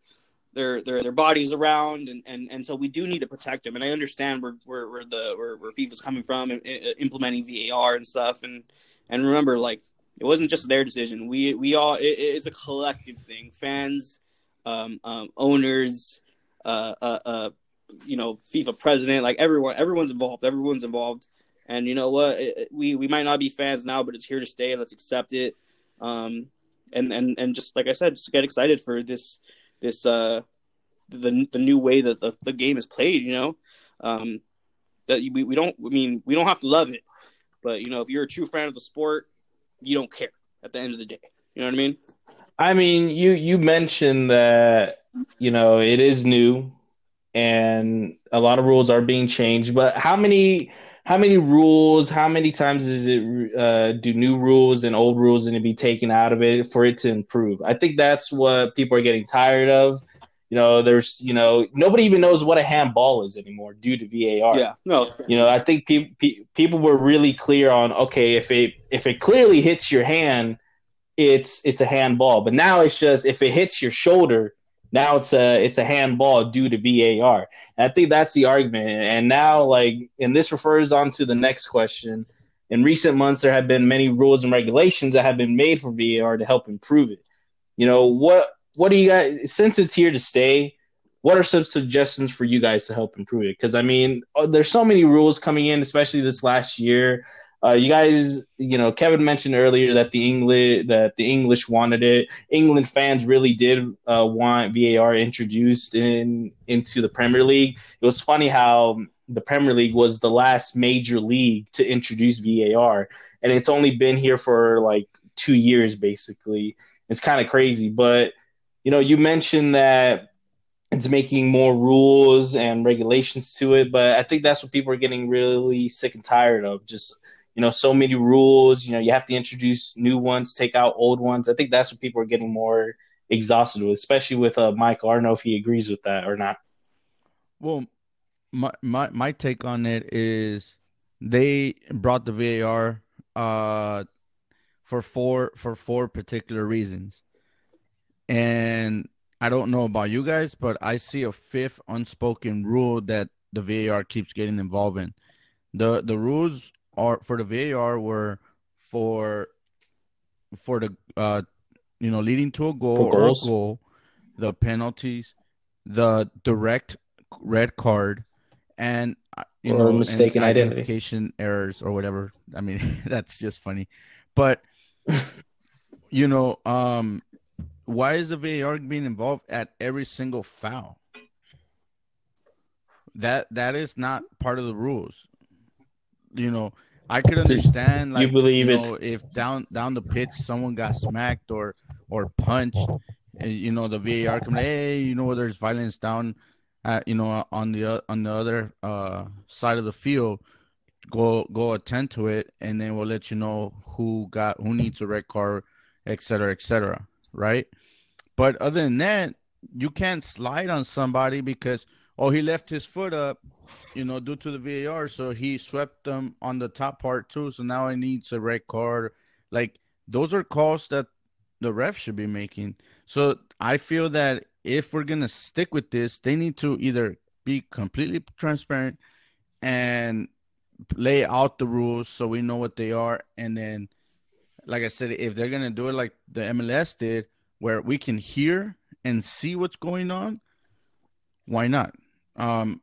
their their their bodies around, and and and so we do need to protect them. And I understand where where, where the where, where FIFA's coming from, implementing VAR and stuff, and and remember, like it wasn't just their decision. We we all it, it's a collective thing. Fans, um, um, owners, uh, uh, uh, you know, FIFA president, like everyone, everyone's involved. Everyone's involved. And you know what? It, we we might not be fans now, but it's here to stay. Let's accept it. Um, and and and just like I said, just get excited for this this uh the the new way that the, the game is played. You know, um, that we, we don't. I mean, we don't have to love it, but you know, if you're a true fan of the sport, you don't care at the end of the day. You know what I mean? I mean, you you mentioned that you know it is new, and a lot of rules are being changed. But how many how many rules? How many times is it uh, do new rules and old rules need to be taken out of it for it to improve? I think that's what people are getting tired of. You know, there's, you know, nobody even knows what a handball is anymore due to VAR. Yeah, no. You know, I think pe- pe- people were really clear on okay, if it if it clearly hits your hand, it's it's a handball. But now it's just if it hits your shoulder, now it's a it's a handball due to VAR. And I think that's the argument. And now, like, and this refers on to the next question. In recent months, there have been many rules and regulations that have been made for VAR to help improve it. You know what what do you guys since it's here to stay? What are some suggestions for you guys to help improve it? Because I mean, uh, there's so many rules coming in, especially this last year. Uh, you guys, you know, Kevin mentioned earlier that the English that the English wanted it. England fans really did uh, want VAR introduced in into the Premier League. It was funny how the Premier League was the last major league to introduce VAR, and it's only been here for like two years, basically. It's kind of crazy, but you know, you mentioned that it's making more rules and regulations to it, but I think that's what people are getting really sick and tired of. Just you know, so many rules. You know, you have to introduce new ones, take out old ones. I think that's what people are getting more exhausted with, especially with uh, Michael. I don't know if he agrees with that or not. Well, my my my take on it is they brought the VAR uh for four for four particular reasons. And I don't know about you guys, but I see a fifth unspoken rule that the VAR keeps getting involved in. The the rules are for the VAR were for for the uh you know leading to a goal or a goal, the penalties, the direct red card, and uh, you or know mistaken identification identity. errors or whatever. I mean that's just funny, but you know um why is the VAR being involved at every single foul? That that is not part of the rules. You know, I could understand like you believe you know, it if down down the pitch someone got smacked or or punched, and, you know the VAR come like, hey, you know there's violence down, at, you know on the on the other uh, side of the field, go go attend to it, and then we'll let you know who got who needs a red card, et cetera, et cetera right? But other than that, you can't slide on somebody because oh he left his foot up, you know, due to the VAR, so he swept them on the top part too. So now he needs a red card. Like those are calls that the ref should be making. So I feel that if we're gonna stick with this, they need to either be completely transparent and lay out the rules so we know what they are, and then, like I said, if they're gonna do it like the MLS did, where we can hear and see what's going on, why not? Um,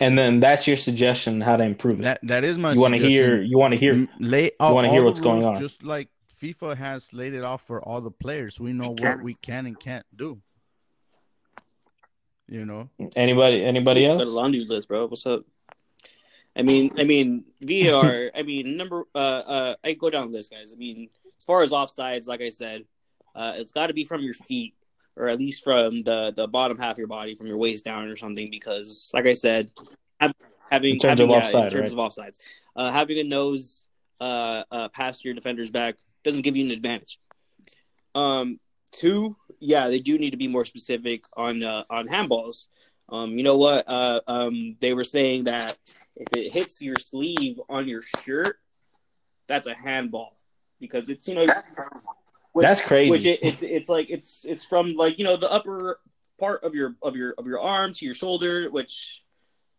and then that's your suggestion how to improve it. that that is my. you want to hear? You want to hear? M- lay out wanna hear the what's going on. just like FIFA has laid it off for all the players. We know what we can and can't do. You know, Anybody? Anybody else? Got a else? laundry list, bro. What's up? I mean, I mean, VAR. I mean, number. Uh, uh, I go down the list, guys. I mean, as far as offsides, like I said, uh, it's got to be from your feet, or at least from the the bottom half of your body, from your waist down, or something. Because, like I said, having In terms having, of yeah, offside, in terms right? of offsides, uh, having a nose uh, uh, past your defender's back doesn't give you an advantage. Um, two, yeah, they do need to be more specific on uh, on handballs. Um, you know what? Uh, um, they were saying that if it hits your sleeve on your shirt, that's a handball because it's you know which- That's crazy. Which it, it's it's like it's it's from like you know the upper part of your of your of your arm to your shoulder, which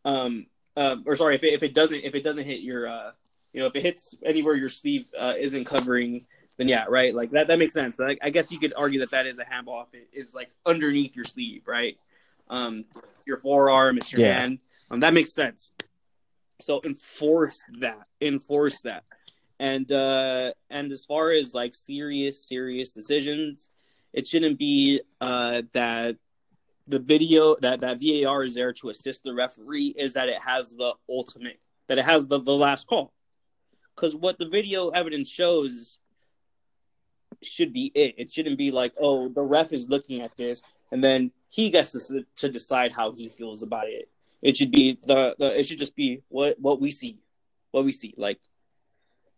um uh, or sorry if it, if it doesn't if it doesn't hit your uh you know if it hits anywhere your sleeve uh, isn't covering then yeah right like that that makes sense. Like, I guess you could argue that that is a handball if it is like underneath your sleeve right um your forearm it's your Yeah. hand um that makes sense. So enforce that enforce that and uh and as far as like serious serious decisions it shouldn't be uh that the video that that VAR is there to assist the referee is that it has the ultimate that it has the, the last call. Because what the video evidence shows should be it. It shouldn't be like oh the ref is looking at this and then he gets to, to decide how he feels about it. It should be the, the it should just be what what we see what we see like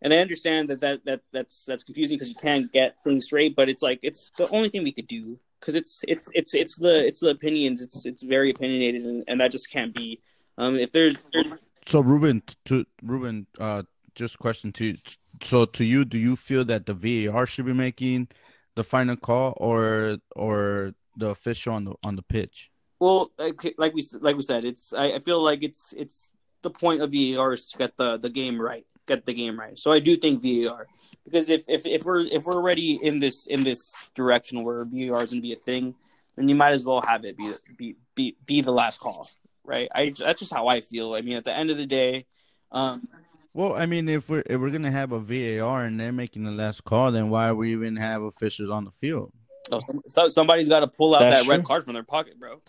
and I understand that, that, that that's that's confusing because you can't get things straight, but it's like it's the only thing we could do because it's it's it's it's the it's the opinions. It's it's very opinionated, and, and that just can't be. Um, if there's, there's so Ruben, to Ruben, uh, just question to you. So to you, do you feel that the VAR should be making the final call, or or the official on the on the pitch? well, like, like we like we said, it's I, I feel like it's it's the point of VAR is to get the the game right, get the game right. So I do think VAR because if if if we're if we're already in this in this direction where VAR is gonna be a thing, then you might as well have it be be be, be the last call, right? I that's just how I feel. I mean, at the end of the day, um, Well, I mean, if we're if we're gonna have a VAR and they're making the last call, then why we even have officials on the field? so, so somebody's got to pull out That's that red true. card from their pocket, bro.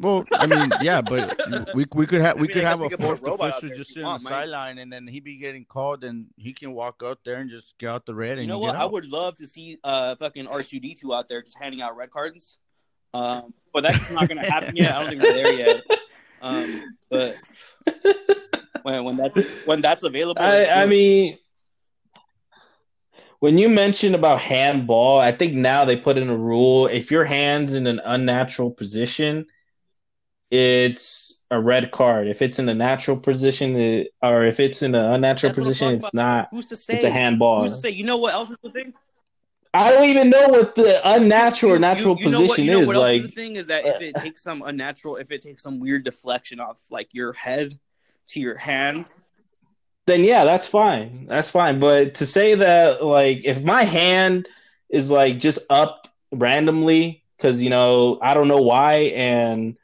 Well, I mean, yeah, but we we could have we I mean, could have a could a fourth official just if you sit on the sideline, and then he be getting called, and he can walk out there and just get out the red. And You know get what? I would love to see uh fucking R two D two out there just handing out red cards. Um, but that's not gonna happen yet. I don't think we're there yet. Um, but when when that's when that's available, I, I mean, when you mentioned about handball, I think now they put in a rule: if your hand's in an unnatural position, it's a red card. If it's in a natural position, it, or if it's in an unnatural That's position, it's not. who's to say? It's a handball. Who's to say? You know what else is the thing? I don't even know what the unnatural You- natural you, you know what, position you know is. what else Like, is the thing is that if it takes some unnatural, if it takes some weird deflection off like your head to your hand, then yeah, that's fine. That's fine. But to say that, like, if my hand is like just up randomly because you know I don't know why, and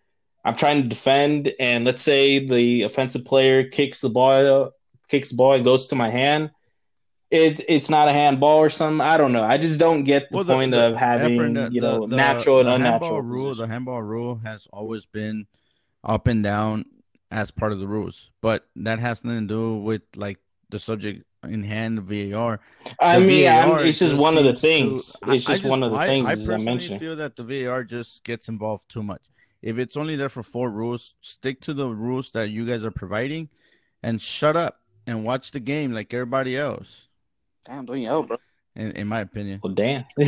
I'm trying to defend, and let's say the offensive player kicks the ball, kicks the ball, and goes to my hand. It, it's not a handball or something. I don't know. I just don't get the Well, point the- of having the- you know natural and the unnatural rule. position. The handball rule has always been up and down as part of the rules, but that has nothing to do with like the subject in hand, VAR. I The mean, VAR it's just one of the to- things. I- it's I just, one of the I, things I as I personally mentioned. feel that the VAR just gets involved too much. If it's only there for four rules, stick to the rules that you guys are providing, and shut up and watch the game like everybody else. damn, don't yell, bro. In, in my opinion, Well, damn.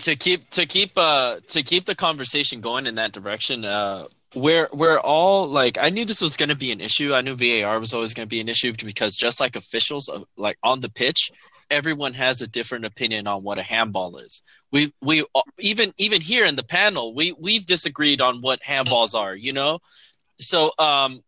to keep to keep uh to keep the conversation going in that direction uh we're we're all like I knew this was going to be an issue. I knew VAR was always going to be an issue because just like officials uh, like on the pitch, everyone has a different opinion on what a handball is. We we uh, even even here in the panel, we we've disagreed on what handballs are, you know? So um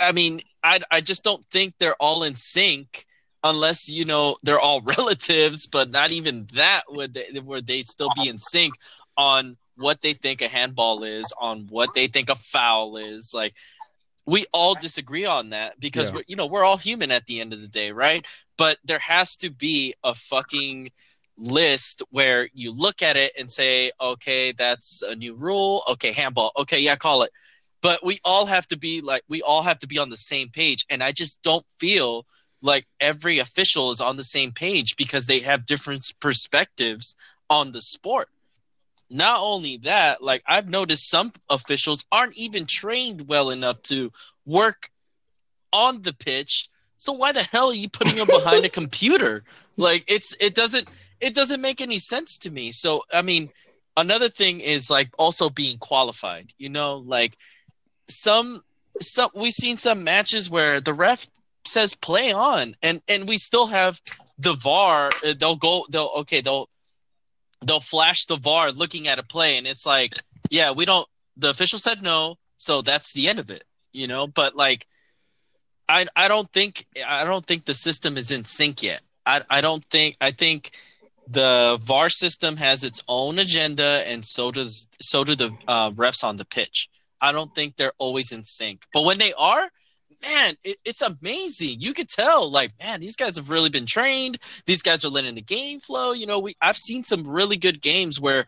I mean, I I just don't think they're all in sync unless you know they're all relatives, but not even that would they, would they still be in sync on what they think a handball is, on what they think a foul is. Like we all disagree on that because Yeah. we're, you know we're all human at the end of the day, right? But there has to be a fucking list where you look at it and say, okay, that's a new rule. Okay, handball. Okay, yeah, call it. But we all have to be like we all have to be on the same page, and I just don't feel like every official is on the same page because they have different perspectives on the sport. Not only that, like I've noticed some officials aren't even trained well enough to work on the pitch. So why the hell are you putting them behind a computer? Like it's it doesn't it doesn't make any sense to me. So I mean, another thing is like also being qualified. You know, like some some we've seen some matches where the ref says play on and and we still have the VAR uh, they'll go they'll okay they'll they'll flash the VAR looking at a play and it's like yeah we don't the official said no so that's the end of it you know? But like I I don't think I don't think the system is in sync yet. I I don't think I think the VAR system has its own agenda and so does so do the uh, refs on the pitch. I don't think they're always in sync. But when they are man, it, it's amazing. You could tell, like, man, these guys have really been trained. These guys are letting the game flow. You know, we I've seen some really good games where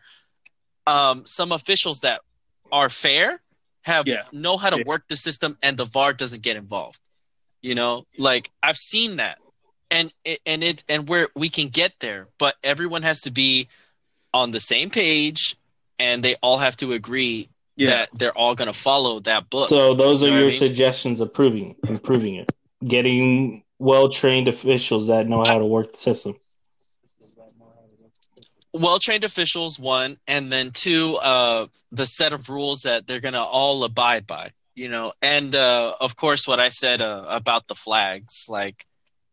um some officials that are fair have Yeah. know how to Yeah. work the system and the VAR doesn't get involved. You know, like I've seen that. And it and it and where we can get there, but everyone has to be on the same page and they all have to agree Yeah. that they're all going to follow that book. So those are You know your I mean? suggestions of proving improving it. Getting well trained officials that know how to work the system. well trained officials one and then two uh the set of rules that they're gonna all abide by you know and uh of course what i said uh, about the flags like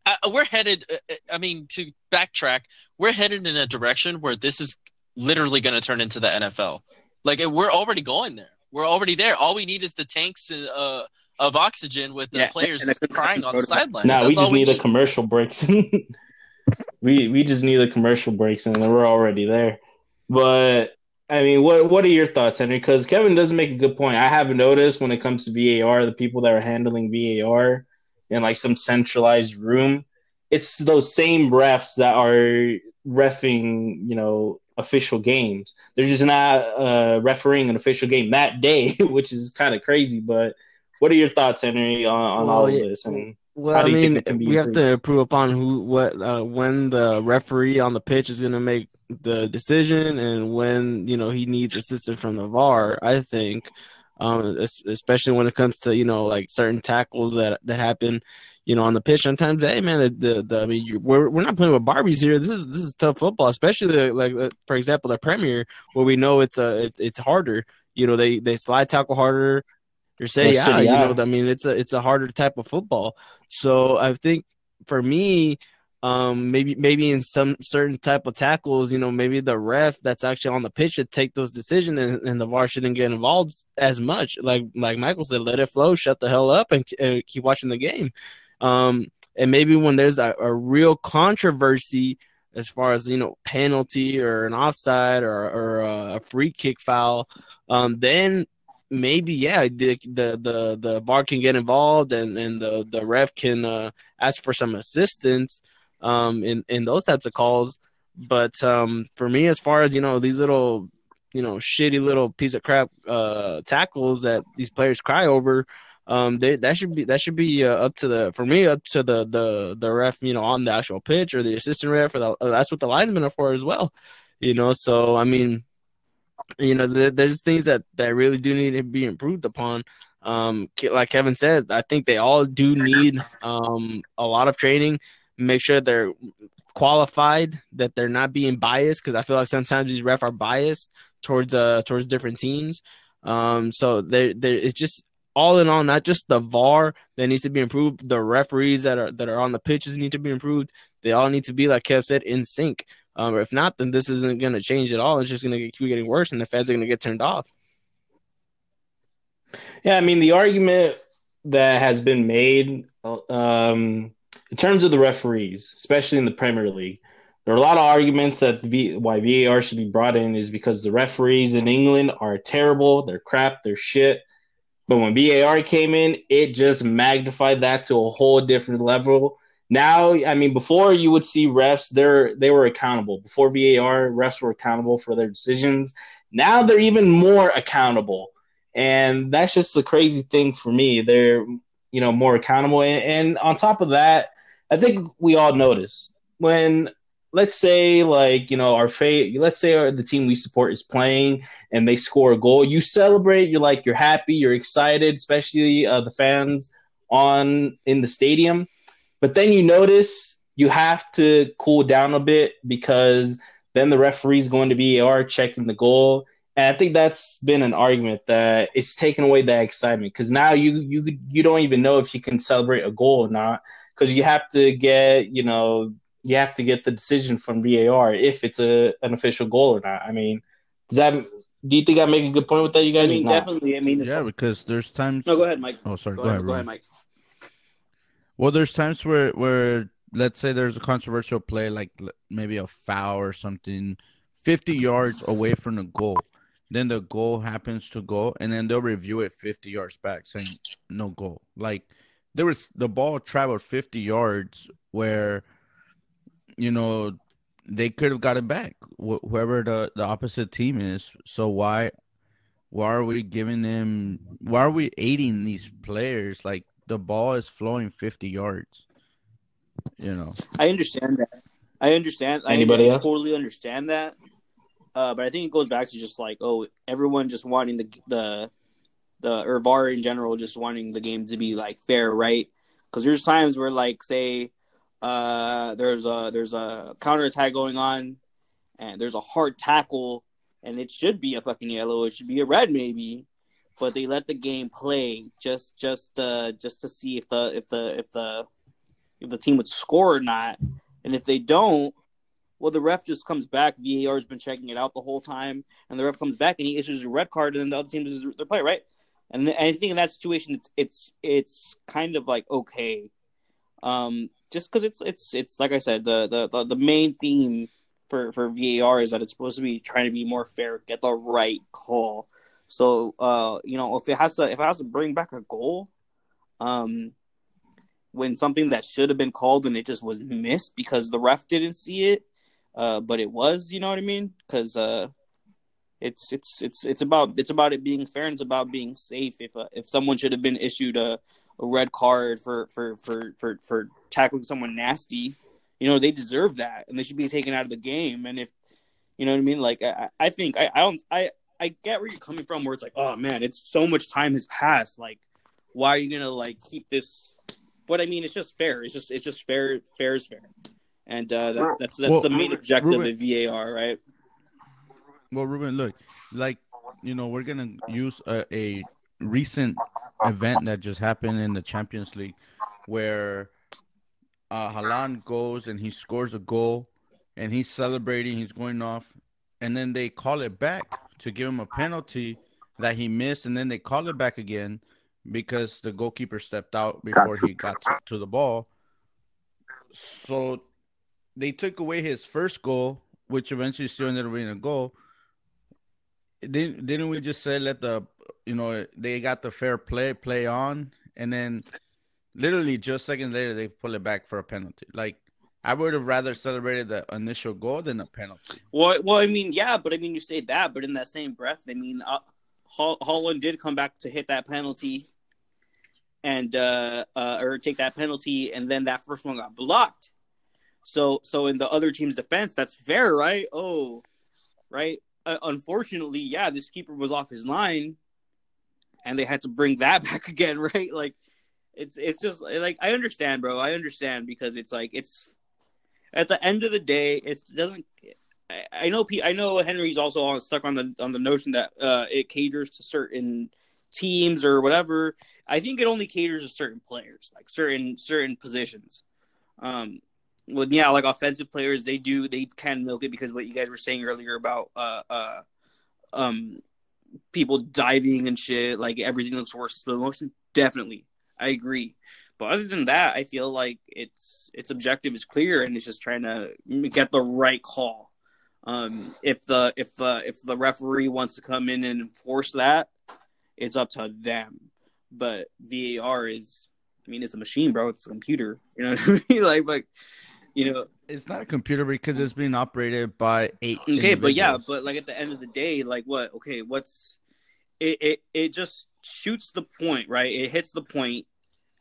I, we're headed uh, i mean to backtrack we're headed in a direction where this is literally going to turn into the nfl like we're already going there we're already there all we need is the tanks uh, of oxygen with the Yeah, players and crying on the prototype. sidelines Nah, we That's all just need the commercial breaks. we we just need the commercial breaks, and then we're already there. But I mean, what what are your thoughts, Henry? Because Kevin doesn't make a good point. I have noticed when it comes to VAR, the people that are handling VAR in like some centralized room, it's those same refs that are refing, you know, official games. They're just not uh, refereeing an official game that day, which is kind of crazy. But what are your thoughts, Henry, on, on Well, all of this? And Well, I do you think mean, it can be we have to improve upon who, what, uh, when the referee on the pitch is going to make the decision, and when you know he needs assistance from the VAR. I think, um, especially when it comes to you know like certain tackles that that happen, you know, on the pitch. Sometimes, hey man, the, the, the I mean, you, we're we're not playing with Barbies here. This is this is tough football, especially the, like uh, for example the Premier, where we know it's a it's it's harder. You know, they they slide tackle harder. Or say Or yeah, City you out. know, I mean, it's a it's a harder type of football. So I think for me, um, maybe maybe in some certain type of tackles, you know, maybe the ref that's actually on the pitch should take those decisions, and, and the VAR shouldn't get involved as much. Like like Michael said, let it flow, shut the hell up, and, and keep watching the game. Um, and maybe when there's a, a real controversy as far as you know penalty or an offside or or a free kick foul, um, then maybe yeah the the the, the VAR can get involved and and the the ref can uh, ask for some assistance um in in those types of calls. But um for me as far as you know these little you know shitty little piece of crap uh tackles that these players cry over um they, that should be that should be uh, up to the for me up to the the the ref you know on the actual pitch or the assistant ref or the, uh, that's what the linesmen are for as well you know so i mean you know there, there's things that that really do need to be improved upon um like kevin said i think they all do need um a lot of training make sure they're qualified that they're not being biased because I feel like sometimes these ref are biased towards uh towards different teams. Um, so there there it's just all in all, not just the VAR that needs to be improved, the referees that are that are on the pitches need to be improved. They all need to be, like Kev said, in sync. Um, if not, then this isn't going to change at all. It's just going to keep getting worse, and the fans are going to get turned off. Yeah, I mean the argument that has been made um, in terms of the referees, especially in the Premier League, there are a lot of arguments that v- why VAR should be brought in is because the referees in England are terrible, they're crap, they're shit. But when VAR came in, it just magnified that to a whole different level. Now, I mean, before you would see refs, they're they were accountable. Before VAR, refs were accountable for their decisions. Now they're even more accountable, and that's just the crazy thing for me. They're you know more accountable, and, and on top of that, I think we all notice when let's say like you know our fate let's say our, the team we support is playing and they score a goal you celebrate you're like you're happy you're excited especially uh, the fans on in the stadium but then you notice you have to cool down a bit because then the referee's going to be are checking the goal. And I think that's been an argument that it's taken away that excitement because now you you you don't even know if you can celebrate a goal or not because you have to get you know you have to get the decision from VAR if it's a an official goal or not. I mean, does that do you think I make a good point with that? You guys? I mean, definitely. I mean, yeah, because there's times. No, go ahead, Mike. Oh, sorry. Go, go ahead, ahead, go ahead, Mike. Well, there's times where where let's say there's a controversial play, like maybe a foul or something, 50 yards away from the goal. Then the goal happens to go, and then they'll review it 50 yards back, saying no goal. Like there was the ball traveled 50 yards where, you know, they could have got it back, wh- whoever the the opposite team is. So why, why are we giving them? Why are we aiding these players? Like the ball is flowing 50 yards. You know. I understand that. I understand. Anybody I, I else? totally understand that. Uh, but I think it goes back to just like, oh, everyone just wanting the the the or VAR in general just wanting the game to be like fair, right? Because there's times where like say uh there's a there's a counter attack going on and there's a hard tackle and it should be a fucking yellow, it should be a red maybe, but they let the game play just just uh just to see if the if the if the if the team would score or not. And if they don't, well, the ref just comes back. VAR has been checking it out the whole time, and the ref comes back and he issues a red card, and then the other team does their play, right? And, and I think in that situation, it's it's it's kind of like okay, um, just because it's it's it's like I said, the, the the main theme for for VAR is that it's supposed to be trying to be more fair, get the right call. So, uh, you know, if it has to if it has to bring back a goal, um, when something that should have been called and it just was missed because the ref didn't see it, uh, but it was, you know what I mean? Because uh, it's it's it's it's about it's about it being fair and it's about being safe. If uh, if someone should have been issued a, a red card for for for for for tackling someone nasty, you know they deserve that and they should be taken out of the game. And if you know what I mean, like I, I think I, I don't I I get where you're coming from, where it's like, oh man, it's so much time has passed. Like, why are you gonna like keep this? But I mean, it's just fair. It's just it's just fair. Fair is fair, and uh, that's that's that's Well, the main objective Ruben- of VAR, right? Well, Ruben, look, like you know, we're gonna use a, a recent event that just happened in the Champions League, where uh, Haaland goes and he scores a goal, and he's celebrating, he's going off, and then they call it back to give him a penalty that he missed, and then they call it back again because the goalkeeper stepped out before he got to, to the ball. So they took away his first goal, which eventually still ended up being a goal. Didn't didn't we just say let the you know they got the fair play play on, and then literally just seconds later they pull it back for a penalty. Like I would have rather celebrated the initial goal than a penalty. Well, well, I mean, yeah, but I mean, you say that, but in that same breath, I mean, uh, Hol- Haaland did come back to hit that penalty, and uh, uh, or take that penalty, and then that first one got blocked. So, so in the other team's defense, that's fair, right? Oh, right. Uh, unfortunately, yeah, this keeper was off his line, and they had to bring that back again, right? Like, it's it's just like I understand, bro. I understand because it's like it's at the end of the day, it doesn't. I, I know. I know Henry's also on, stuck on the on the notion that uh, it caters to certain teams or whatever. I think it only caters to certain players, like certain certain positions. Um, well, yeah, like offensive players, they do they can milk it because what you guys were saying earlier about uh uh um people diving and shit, like everything looks worse. Slow motion, definitely, I agree. But other than that, I feel like it's its objective is clear and it's just trying to get the right call. Um, if the if the if the referee wants to come in and enforce that, it's up to them. But VAR is, I mean, it's a machine, bro. It's a computer. You know what I mean? like, like, you know, it's not a computer because it's being operated by eight. Okay, but yeah, but like at the end of the day, like what? Okay, what's it? It it just shoots the point, right? It hits the point,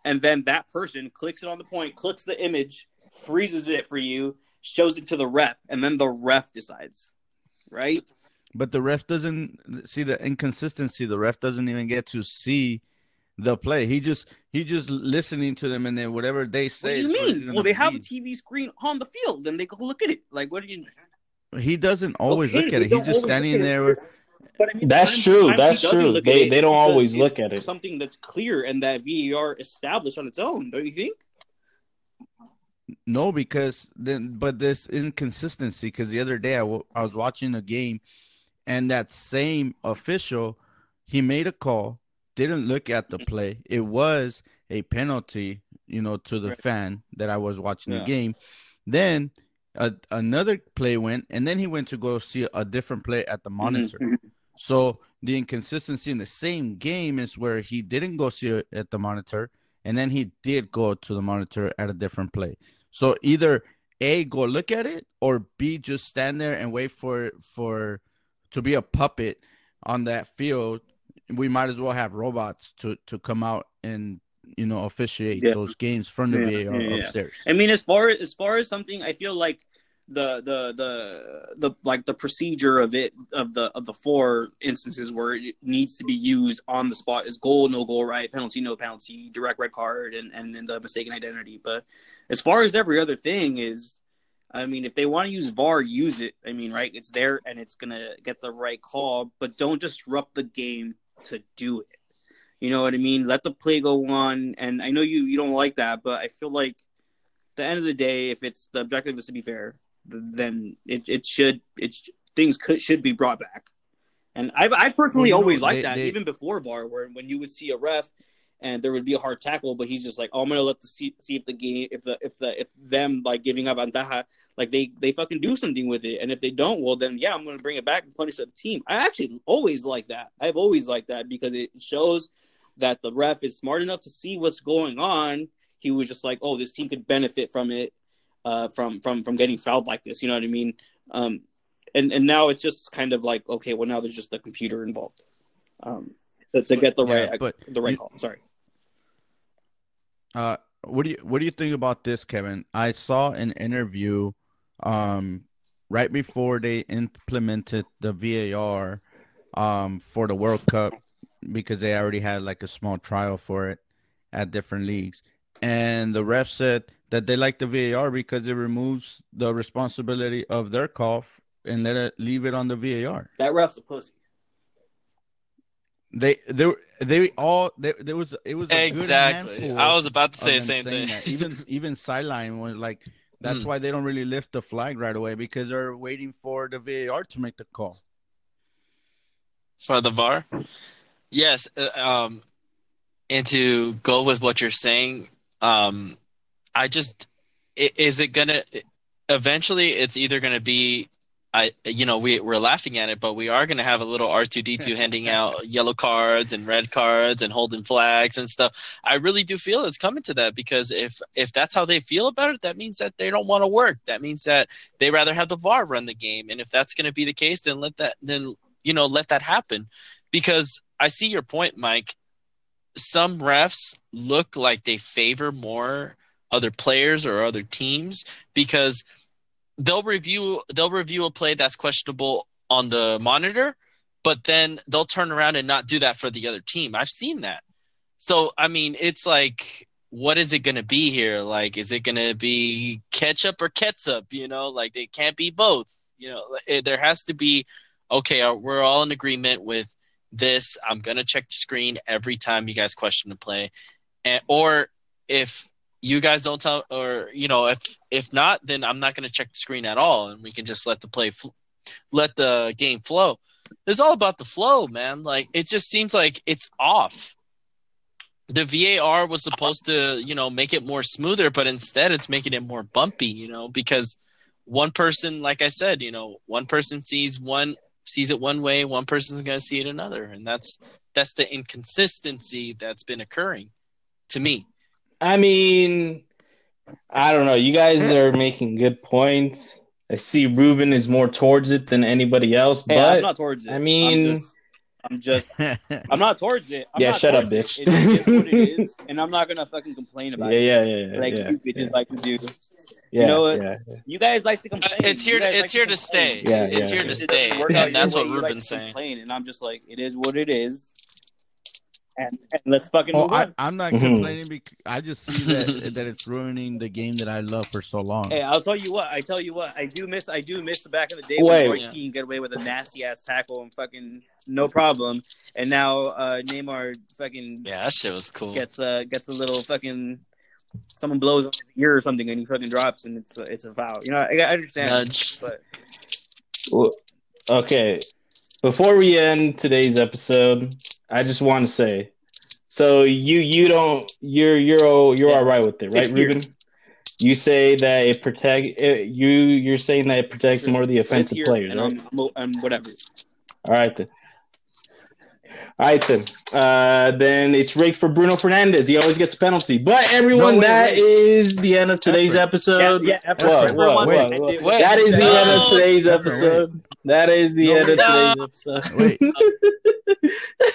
and then that person clicks it on the point, clicks the image, freezes it for you, shows it to the ref, and then the ref decides, right? But the ref doesn't see the inconsistency. The ref doesn't even get to see the play. He just he just listening to them, and then whatever they say. What do you mean? Well, they have a TV screen on the field, and they go look at it. Like, what do you? He doesn't always okay, look at it. He's just standing there. But I mean, that's true. That's true. They they don't always look at it. Something that's clear and that VAR established on its own, don't you think? No, because then, but this inconsistency. Because the other day I, w- I was watching a game and that same official he made a call didn't look at the play it was a penalty you know to the right. fan that i was watching yeah. the game then a, another play went and then he went to go see a different play at the mm-hmm. monitor mm-hmm. so the inconsistency in the same game is where he didn't go see it at the monitor and then he did go to the monitor at a different play so either a go look at it or b just stand there and wait for for to be a puppet on that field, we might as well have robots to to come out and you know officiate yeah. those games from the yeah, VAR yeah, upstairs. I mean, as far as far as something, I feel like the the the the like the procedure of it of the of the four instances where it needs to be used on the spot is goal no goal right penalty no penalty direct red card and and, and the mistaken identity but as far as every other thing is I mean, if they want to use VAR, use it. I mean, right? It's there and it's gonna get the right call, but don't disrupt the game to do it. You know what I mean? Let the play go on. And I know you you don't like that, but I feel like the end of the day, if it's the objective is to be fair, then it it should it things could should be brought back. And I've I personally well, always liked that, they... even before VAR, where when you would see a ref and there would be a hard tackle, but he's just like, oh, I'm gonna let the see, see if the game, if the if the if them like giving up Antaha, like they they fucking do something with it, and if they don't, well then yeah, I'm gonna bring it back and punish the team. I actually always like that. I've always liked that because it shows that the ref is smart enough to see what's going on. He was just like, oh, this team could benefit from it, uh, from from from getting fouled like this. You know what I mean? Um, and and now it's just kind of like, okay, well now there's just a computer involved. Um, to get the yeah, right but the right you, call. Sorry. Uh, what do you what do you think about this, Kevin? I saw an interview, um, right before they implemented the VAR, um, for the World Cup because they already had like a small trial for it at different leagues, and the ref said that they like the VAR because it removes the responsibility of their call and let it leave it on the VAR. That ref's a pussy. They they they all they, there was it was exactly. I was about to say the same thing. even even sideline was like that's mm. why they don't really lift the flag right away because they're waiting for the VAR to make the call. For the VAR, yes. Uh, um, and to go with what you're saying, um, I just is it gonna eventually? It's either gonna be I, you know, we we're laughing at it, but we are going to have a little R two D two handing out yellow cards and red cards and holding flags and stuff. I really do feel it's coming to that because if if that's how they feel about it, that means that they don't want to work. That means that they rather have the VAR run the game. And if that's going to be the case, then let that then you know let that happen. Because I see your point, Mike. Some refs look like they favor more other players or other teams because they'll review they'll review a play that's questionable on the monitor, but then they'll turn around and not do that for the other team. I've seen that. So I mean, it's like what is it going to be here? Like, is it going to be ketchup or ketchup? You know, like they can't be both. You know, it, there has to be. Okay, uh, we're all in agreement with this. I'm gonna check the screen every time you guys question the play, and or if you guys don't tell, or you know, if if not, then I'm not gonna check the screen at all, and we can just let the play, fl- let the game flow. It's all about the flow, man. Like it just seems like it's off the VAR was supposed to, you know, make it more smoother, but instead it's making it more bumpy, you know, because one person, like I said, you know, one person sees one sees it one way, one person's gonna see it another. And that's that's the inconsistency that's been occurring to me. I mean, I don't know. You guys eh. are making good points. I see Ruben is more towards it than anybody else, Hey, but I'm not towards it. I mean- I'm just, I'm just I'm not towards it. I'm Yeah, not shut up, bitch. It. It is what it is, and I'm not gonna fucking complain yeah, about it. yeah, yeah, yeah, Like yeah, you bitches yeah, like to do. yeah, know what? yeah. You guys like to complain. It's here to- it's like here to stay. complain. Yeah, It's here to yeah. It doesn't stay. work out And that's what you like Ruben's saying. complain, and I'm just like, it is what it is. And, and let's fucking Oh, move I, on. I'm not Mhm. complaining because I just see that that it's ruining the game that I love for so long. Hey, I'll tell you what. I tell you what. I do miss. I do miss the back in the day Wait. when Roy Yeah. Keane get away with a nasty ass tackle and fucking no problem, and now uh Neymar fucking Yeah, that shit was cool. gets uh gets a little fucking someone blows on his ear or something and he fucking drops and it's a, it's a foul. You know, I, I understand, Nudge. but Well, Okay, before we end today's episode, I just want to say, so you you don't you're you're all, you're Yeah. all right with it, right. Ruben? You say that it protect it, you you're saying that it protects more of the offensive players, and right? I'm, I'm, I'm whatever. All right then. All right then. Uh, then it's rigged for Bruno Fernandes. He always gets a penalty. But everyone, No, wait, that wait. is the end of today's Efren. episode. yeah, yeah. Whoa, Efren. whoa, Everyone whoa, whoa. end. Wait. That is the No. end of today's Efren, episode. That is the No, end of today's episode. Wait,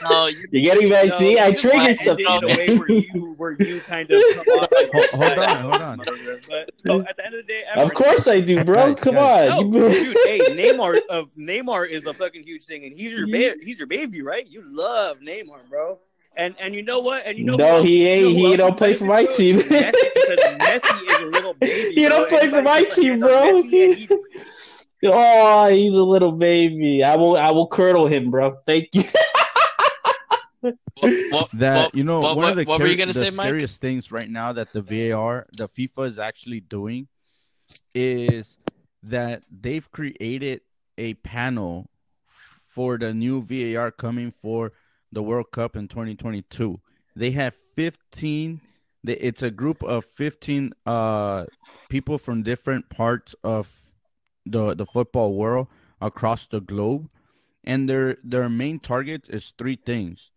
No, you You're getting back. No, See, I you just wanna triggered something. in a way where you where you kind of come off like Hold- hold on, hold on. But so at the end of the day, Of course I do, bro. Guys, Come guys. No, on. dude, hey, Neymar of Neymar is a fucking huge thing, and he's your ba- he's your baby, right? You love Neymar, bro. And and you know what? And you know No, who else- he you know ain't. He don't play for my bro? team. Messi, because Messi is a little baby. He don't play for my team, bro. He- Oh, he's a little baby. I will. I will curdle him, bro. Thank you. what, that what- you know what- one of the, what were you gonna the say, Mike? scariest things right now that the VAR, the FIFA is actually doing, is that they've created a panel for the new VAR coming for the World Cup in 2022. They have 15. It's a group of 15 uh people from different parts of the the football world across the globe, and their their main target is three things: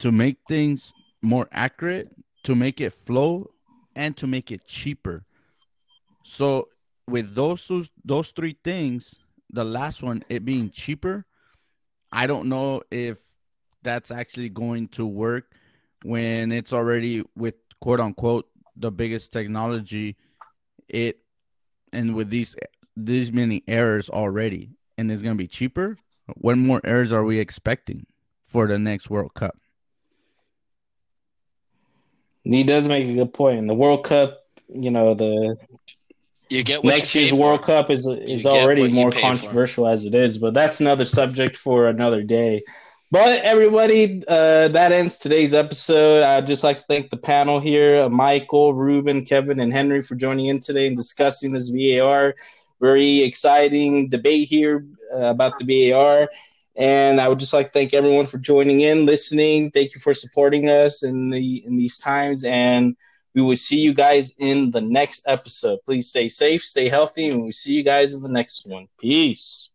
to make things more accurate, to make it flow, and to make it cheaper. So with those those, those three things, the last one it being cheaper, I don't know if that's actually going to work when it's already with quote unquote the biggest technology it and with these these many errors already and it's going to be cheaper what more errors are we expecting for the next world cup He does make a good point. in The World Cup, you know, the you get next you year's. World Cup is is get already more pay for. controversial as it is, but that's another subject for another day. But everybody, uh, that ends today's episode. I'd just like to thank the panel here, uh, Michael, Ruben, Kevin, and Henry for joining in today and discussing this VAR. Very exciting debate here uh, about the VAR. And I would just like to thank everyone for joining in, listening. Thank you for supporting us in the in these times. And we will see you guys in the next episode. Please stay safe, stay healthy, and we'll see you guys in the next one. Peace.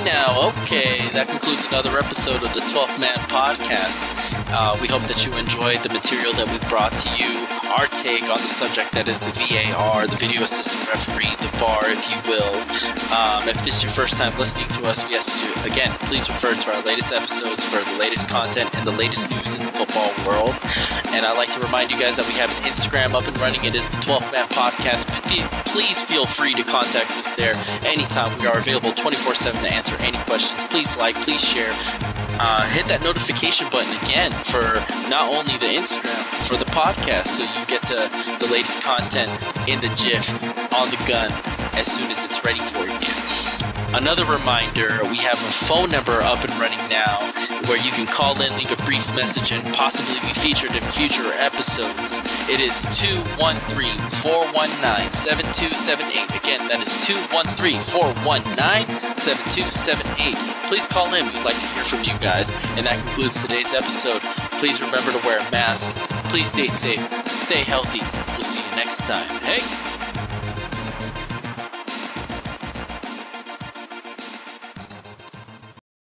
Now, okay, that concludes another episode of the 12th Man Podcast. Uh, we hope that you enjoyed the material that we brought to you, our take on the subject that is the VAR, the video assistant referee, the VAR, if you will. Um, if this is your first time listening to us, we ask you to, again, please refer to our latest episodes for the latest content and the latest news in the football world. And I'd like to remind you guys that we have an Instagram up and running. It is the 12th Man Podcast. Please feel free to contact us there anytime. We are available 24 7 to answer any questions. Please like, please share. uh, hit that notification button again for not only the Instagram, for the podcast, so you get to the latest content in the GIF on the gun as soon as it's ready for you. Another reminder we have a phone number up and running now where you can call in, leave a brief message, and possibly be featured in future episodes. It is 213 419 7278. Again, that is 213 419 7278. Please call in. We'd like to hear from you guys. And that concludes today's episode. Please remember to wear a mask. Please stay safe, stay healthy. We'll see you next time. Hey!